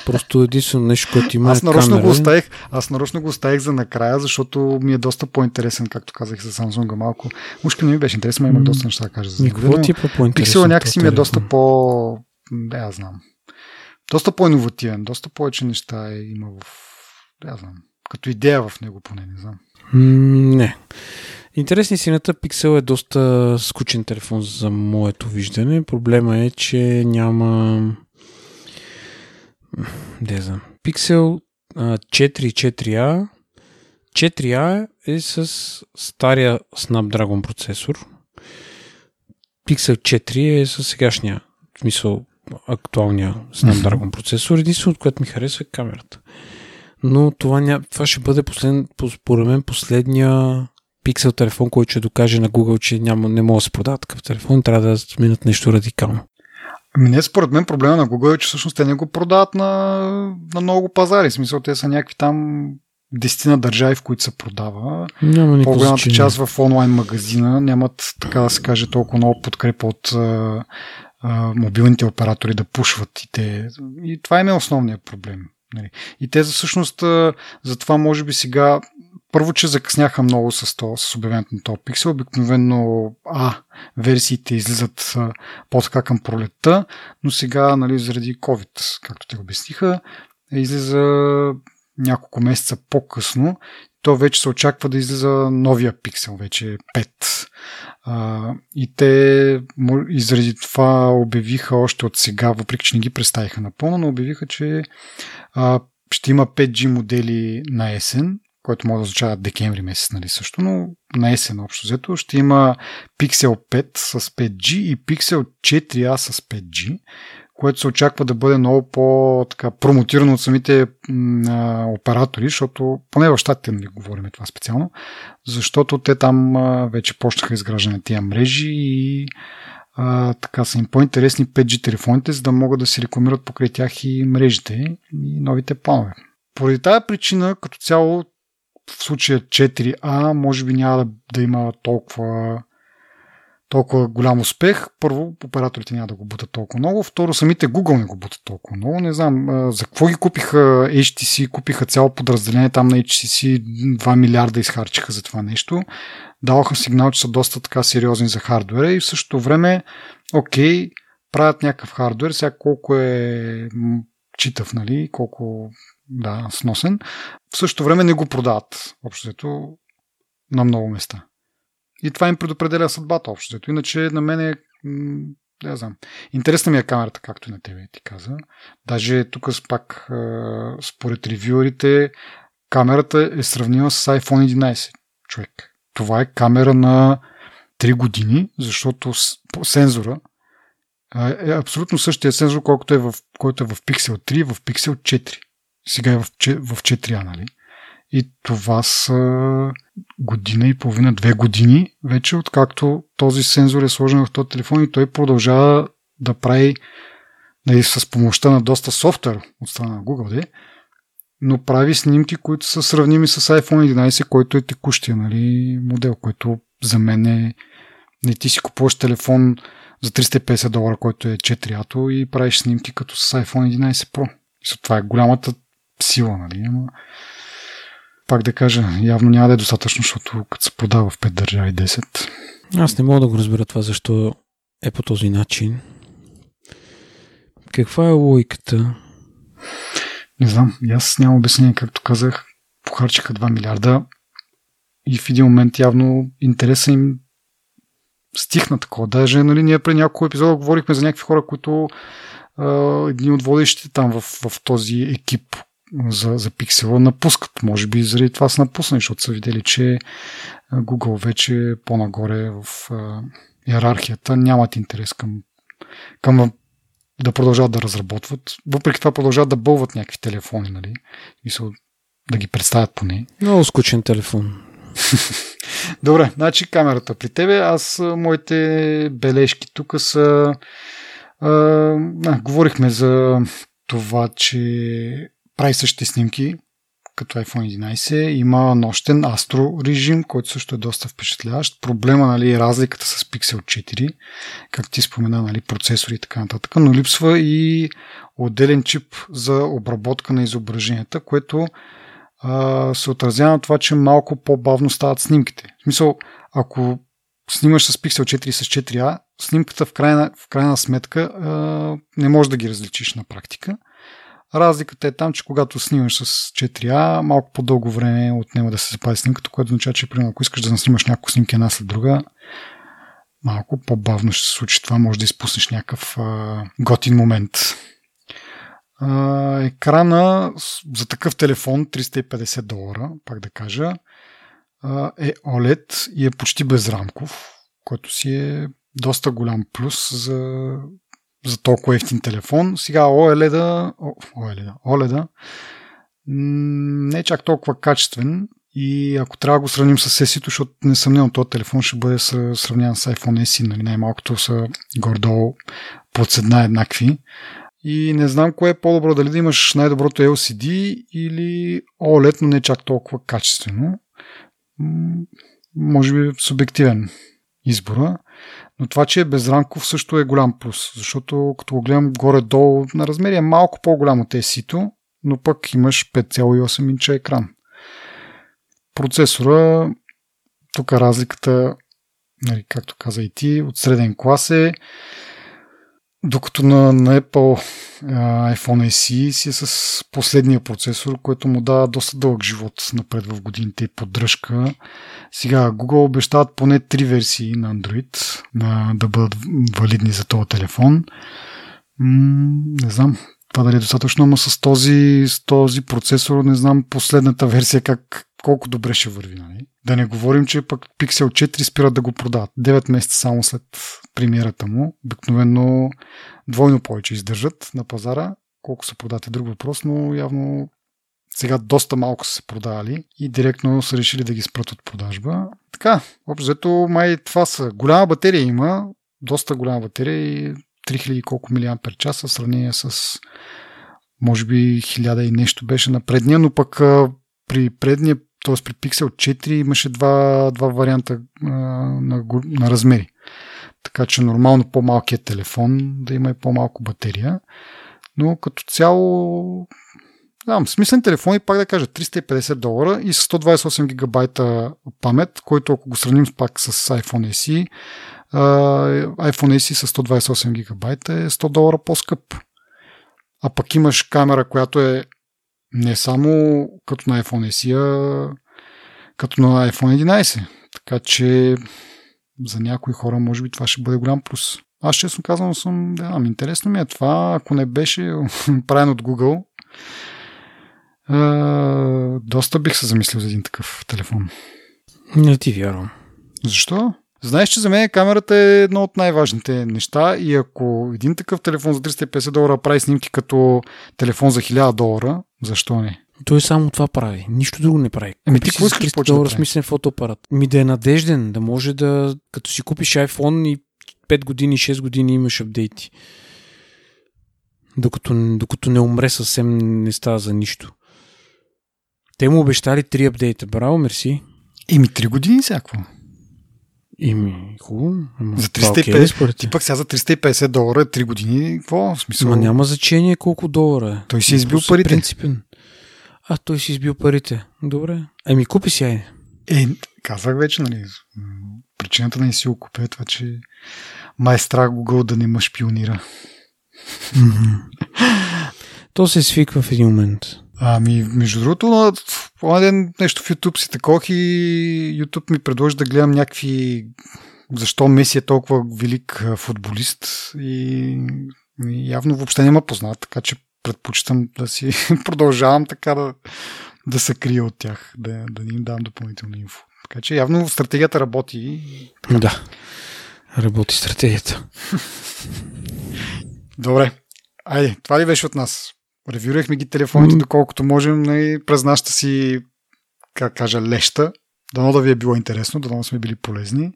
Просто единствено нещо, което има аз е нарочно камера. го оставих, аз нарочно го оставих за накрая, защото ми е доста по-интересен, както казах за Samsung малко. Ушка не ми беше интересен, но имах доста неща да кажа за него. ти е по-интересно? Пиксела някакси ми е доста по... Да, аз знам. Доста по-инновативен, доста повече неща е, има в... Да, знам. Като идея в него поне, не знам. Не. Интересни сината Pixel е доста скучен телефон за моето виждане. Проблема е, че няма... Де знам. Pixel а, 4 и 4A 4A е с стария Snapdragon процесор. Pixel 4 е с сегашния, в смисъл актуалния Snapdragon процесор. Единственото, което ми харесва е камерата. Но това, ня... това ще бъде послед... по- според мен последния пиксел телефон, който ще докаже на Google, че няма, не може да се продава такъв телефон. Трябва да сменят нещо радикално. Ами не, според мен проблема на Google е, че всъщност те не го продават на, на много пазари. В смисъл, те са някакви там десетина държави, в които се продава. Няма По-голямата значение. част в онлайн магазина нямат, така да се каже, толкова много подкрепа от а, а, мобилните оператори да пушват и те. И това им е основният проблем. Нали. И те всъщност затова може би сега първо, че закъсняха много с, то, с обявението на този пиксел. Обикновено А, версиите излизат по-така към пролетта, но сега, нали, заради COVID, както те обясниха, излиза няколко месеца по-късно. То вече се очаква да излиза новия пиксел, вече 5. А, и те и заради това обявиха още от сега, въпреки че не ги представиха напълно, но обявиха, че а, ще има 5G модели на есен, който може да означава декември месец, нали също, но на есен общо взето ще има Pixel 5 с 5G и Pixel 4a с 5G, което се очаква да бъде много по-промотирано от самите м, оператори, защото поне в щатите не говорим това специално, защото те там а, вече почнаха изграждане тия мрежи и а, така са им по-интересни 5G телефоните, за да могат да се рекламират покрай тях и мрежите и новите планове. Поради тази причина, като цяло, в случая 4A, може би няма да, да има толкова толкова голям успех. Първо, операторите няма да го бутат толкова много. Второ, самите Google не го бутат толкова много. Не знам за какво ги купиха HTC, купиха цяло подразделение там на HTC, 2 милиарда изхарчиха за това нещо. Даваха сигнал, че са доста така сериозни за хардвера и в същото време, окей, правят някакъв хардвер, сега колко е читав, нали, колко да, сносен. В същото време не го продават, общо взето, на много места. И това им предопределя съдбата общо. взето. Иначе на мен е, да знам, интересна ми е камерата, както и на тебе ти каза. Даже тук пак, според ревюерите, камерата е сравнима с iPhone 11. Човек. Това е камера на 3 години, защото сензора е абсолютно същия сензор, колкото е в, който е в Pixel 3 и в Pixel 4. Сега е в, в 4A, нали? И това са година и половина, две години вече, откакто този сензор е сложен в този телефон и той продължава да прави нали, с помощта на доста софтуер от страна на Google, де, но прави снимки, които са сравними с iPhone 11, който е текущия нали, модел, който за мен е... Не ти си купуваш телефон за 350 долара, който е 4 и правиш снимки като с iPhone 11 Pro. Това е голямата сила, нали? Ама пак да кажа, явно няма да е достатъчно, защото като се продава в 5 държави 10. Аз не мога да го разбера това, защо е по този начин. Каква е логиката? Не знам, и аз нямам обяснение, както казах, похарчиха 2 милиарда и в един момент явно интереса им стихна такова. Даже нали, ние преди няколко епизода говорихме за някакви хора, които а, едни от водещите там в, в този екип за, за пиксела напускат. Може би заради това са напуснали, защото са видели, че а, Google вече е по-нагоре в а, иерархията нямат интерес към, към да продължават да разработват. Въпреки това продължават да бълват някакви телефони, нали? Мисъл, да ги представят поне. Много скучен телефон. Добре, значи камерата при тебе. Аз, моите бележки тук са... А, а, говорихме за това, че прави същите снимки, като iPhone 11. Има нощен Astro режим, който също е доста впечатляващ. Проблема нали, е разликата с Pixel 4, как ти спомена, нали, процесори и така нататък, но липсва и отделен чип за обработка на изображенията, което а, се отразява на това, че малко по-бавно стават снимките. В смисъл, ако снимаш с Pixel 4 и с 4A, снимката в крайна, в крайна сметка а, не можеш да ги различиш на практика. Разликата е там, че когато снимаш с 4А, малко по-дълго време отнема да се запази снимката, което означава, че примерно, ако искаш да снимаш няколко снимки една след друга, малко по-бавно ще се случи това, може да изпуснеш някакъв а, готин момент. А, екрана за такъв телефон 350 долара, пак да кажа, а, е OLED и е почти безрамков, което си е доста голям плюс за, за толкова ефтин телефон. Сега OLED, OLED, OLED не е чак толкова качествен и ако трябва да го сравним с SE, защото несъмнено този телефон ще бъде сравняван с iPhone SE, нали? най-малкото са гордо под седна еднакви. И не знам кое е по-добро, дали да имаш най-доброто LCD или OLED, но не чак толкова качествено. Може би субективен избора. Но това, че е безрамков също е голям плюс, защото като го гледам горе-долу на размери е малко по-голямо от ESI-то, но пък имаш 5,8 инча екран. Процесора, тук разликата, нали, както каза и ти, от среден клас е докато на, на Apple iPhone SE си е с последния процесор, който му дава доста дълъг живот напред в годините и поддръжка. Сега Google обещават поне три версии на Android на, да бъдат валидни за този телефон. М- не знам това дали е достатъчно, но с този, с този процесор не знам последната версия как, колко добре ще върви. Нали? Да не говорим, че пък Pixel 4 спират да го продават. 9 месеца само след премиерата му. Обикновено двойно повече издържат на пазара. Колко са продати друг въпрос, но явно сега доста малко са се продавали и директно са решили да ги спрат от продажба. Така, общо взето май това са. Голяма батерия има, доста голяма батерия и 3000 колко милиампер часа в сравнение с може би 1000 и нещо беше на предния, но пък при предния т.е. при Pixel 4 имаше два, два варианта а, на, на размери. Така че нормално по-малкият телефон да има и по-малко батерия. Но като цяло да, смислен телефон и пак да кажа 350 долара и с 128 гигабайта памет, който ако го сравним пак с iPhone SE, iPhone SE с 128 гигабайта е 100 долара по-скъп. А пък имаш камера, която е не само като на iPhone SE, а като на iPhone 11. Така че за някои хора може би това ще бъде голям плюс. Аз честно казвам съм, да, ами интересно ми е това, ако не беше правен от Google, а, доста бих се замислил за един такъв телефон. Не ти вярвам. Защо? Знаеш, че за мен камерата е едно от най-важните неща и ако един такъв телефон за 350 долара прави снимки като телефон за 1000 долара, защо не? Той само това прави. Нищо друго не прави. Ами ти какво искаш да смислен фотоапарат? Ми да е надежден, да може да, като си купиш iPhone и 5 години, 6 години имаш апдейти. Докато, докато не умре съвсем не става за нищо. Те му обещали 3 апдейта. Браво, мерси. Еми 3 години всяко. Ими, хубаво. За 350, okay, ти пък сега за 350 долара е 3 години. Какво? Смисъл? Ма няма значение колко долара е. Той си избил парите. Принципен. А, той си избил парите. Добре. Еми, купи си, айде. Е, казах вече, нали, причината да не си го купя е това, че май страх Google да не ме шпионира. То се свиква в един момент. Ами, между другото, на този ден нещо в YouTube си такох и YouTube ми предложи да гледам някакви защо Меси е толкова велик футболист и, и явно въобще не ме познат, така че предпочитам да си продължавам така да, да се крия от тях, да, да им дам допълнителна инфо. Така че явно стратегията работи. Да, работи стратегията. Добре. Айде, това ли беше от нас? Ревюрахме ги телефоните, доколкото можем нали, през нашата си, как кажа, леща. Дано да ви е било интересно, дано сме били полезни.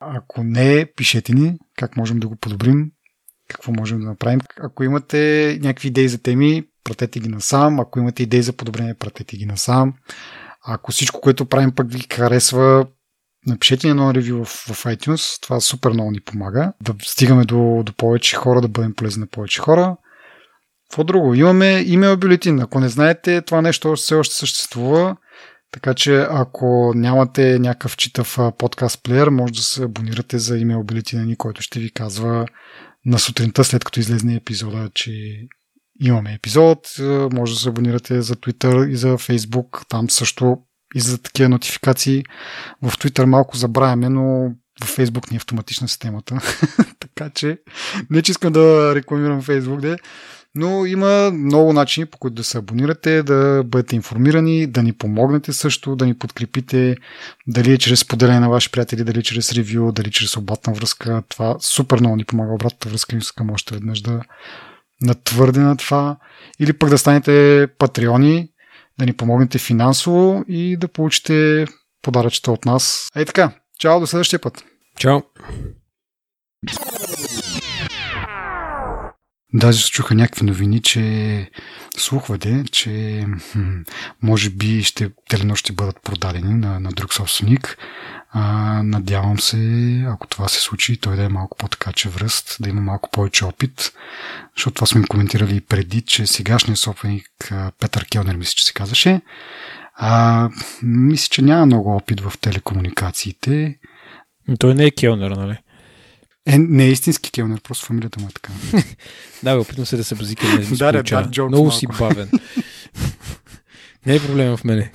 Ако не, пишете ни как можем да го подобрим, какво можем да направим. Ако имате някакви идеи за теми, пратете ги насам. Ако имате идеи за подобрение, пратете ги насам. Ако всичко, което правим пък ви харесва, напишете едно ревю в, в iTunes. Това супер много ни помага. Да стигаме до, до повече хора, да бъдем полезни на повече хора. Какво друго? Имаме имейл бюлетин. Ако не знаете, това нещо все още съществува. Така че ако нямате някакъв читав подкаст плеер, може да се абонирате за имейл бюлетина ни, който ще ви казва на сутринта, след като излезне епизода, че имаме епизод. Може да се абонирате за Twitter и за Facebook. Там също и за такива нотификации. В Twitter малко забравяме, но в Facebook ни е автоматична системата. така че не че искам да рекламирам Facebook, де, но има много начини по които да се абонирате, да бъдете информирани, да ни помогнете също, да ни подкрепите, дали е чрез поделение на ваши приятели, дали чрез ревю, дали чрез обратна връзка. Това супер много ни помага обратната връзка. Искам още веднъж да натвърде на това. Или пък да станете патреони, да ни помогнете финансово и да получите подаръчета от нас. Ей така, чао до следващия път. Чао. Даже се чуха някакви новини, че слухвате, че може би ще, телено ще бъдат продадени на, на друг собственик. А, надявам се, ако това се случи, той да е малко по-така връст, да има малко повече опит, защото това сме коментирали и преди, че сегашният собственик Петър Келнер, мисля, че се казваше, а, мисля, че няма много опит в телекомуникациите. Той не е Келнер, нали? Е, не е истински келнер, просто фамилията му е така. да, бе, опитвам се да се базика. Не да, да, да, Много си бавен. не е проблема в мене.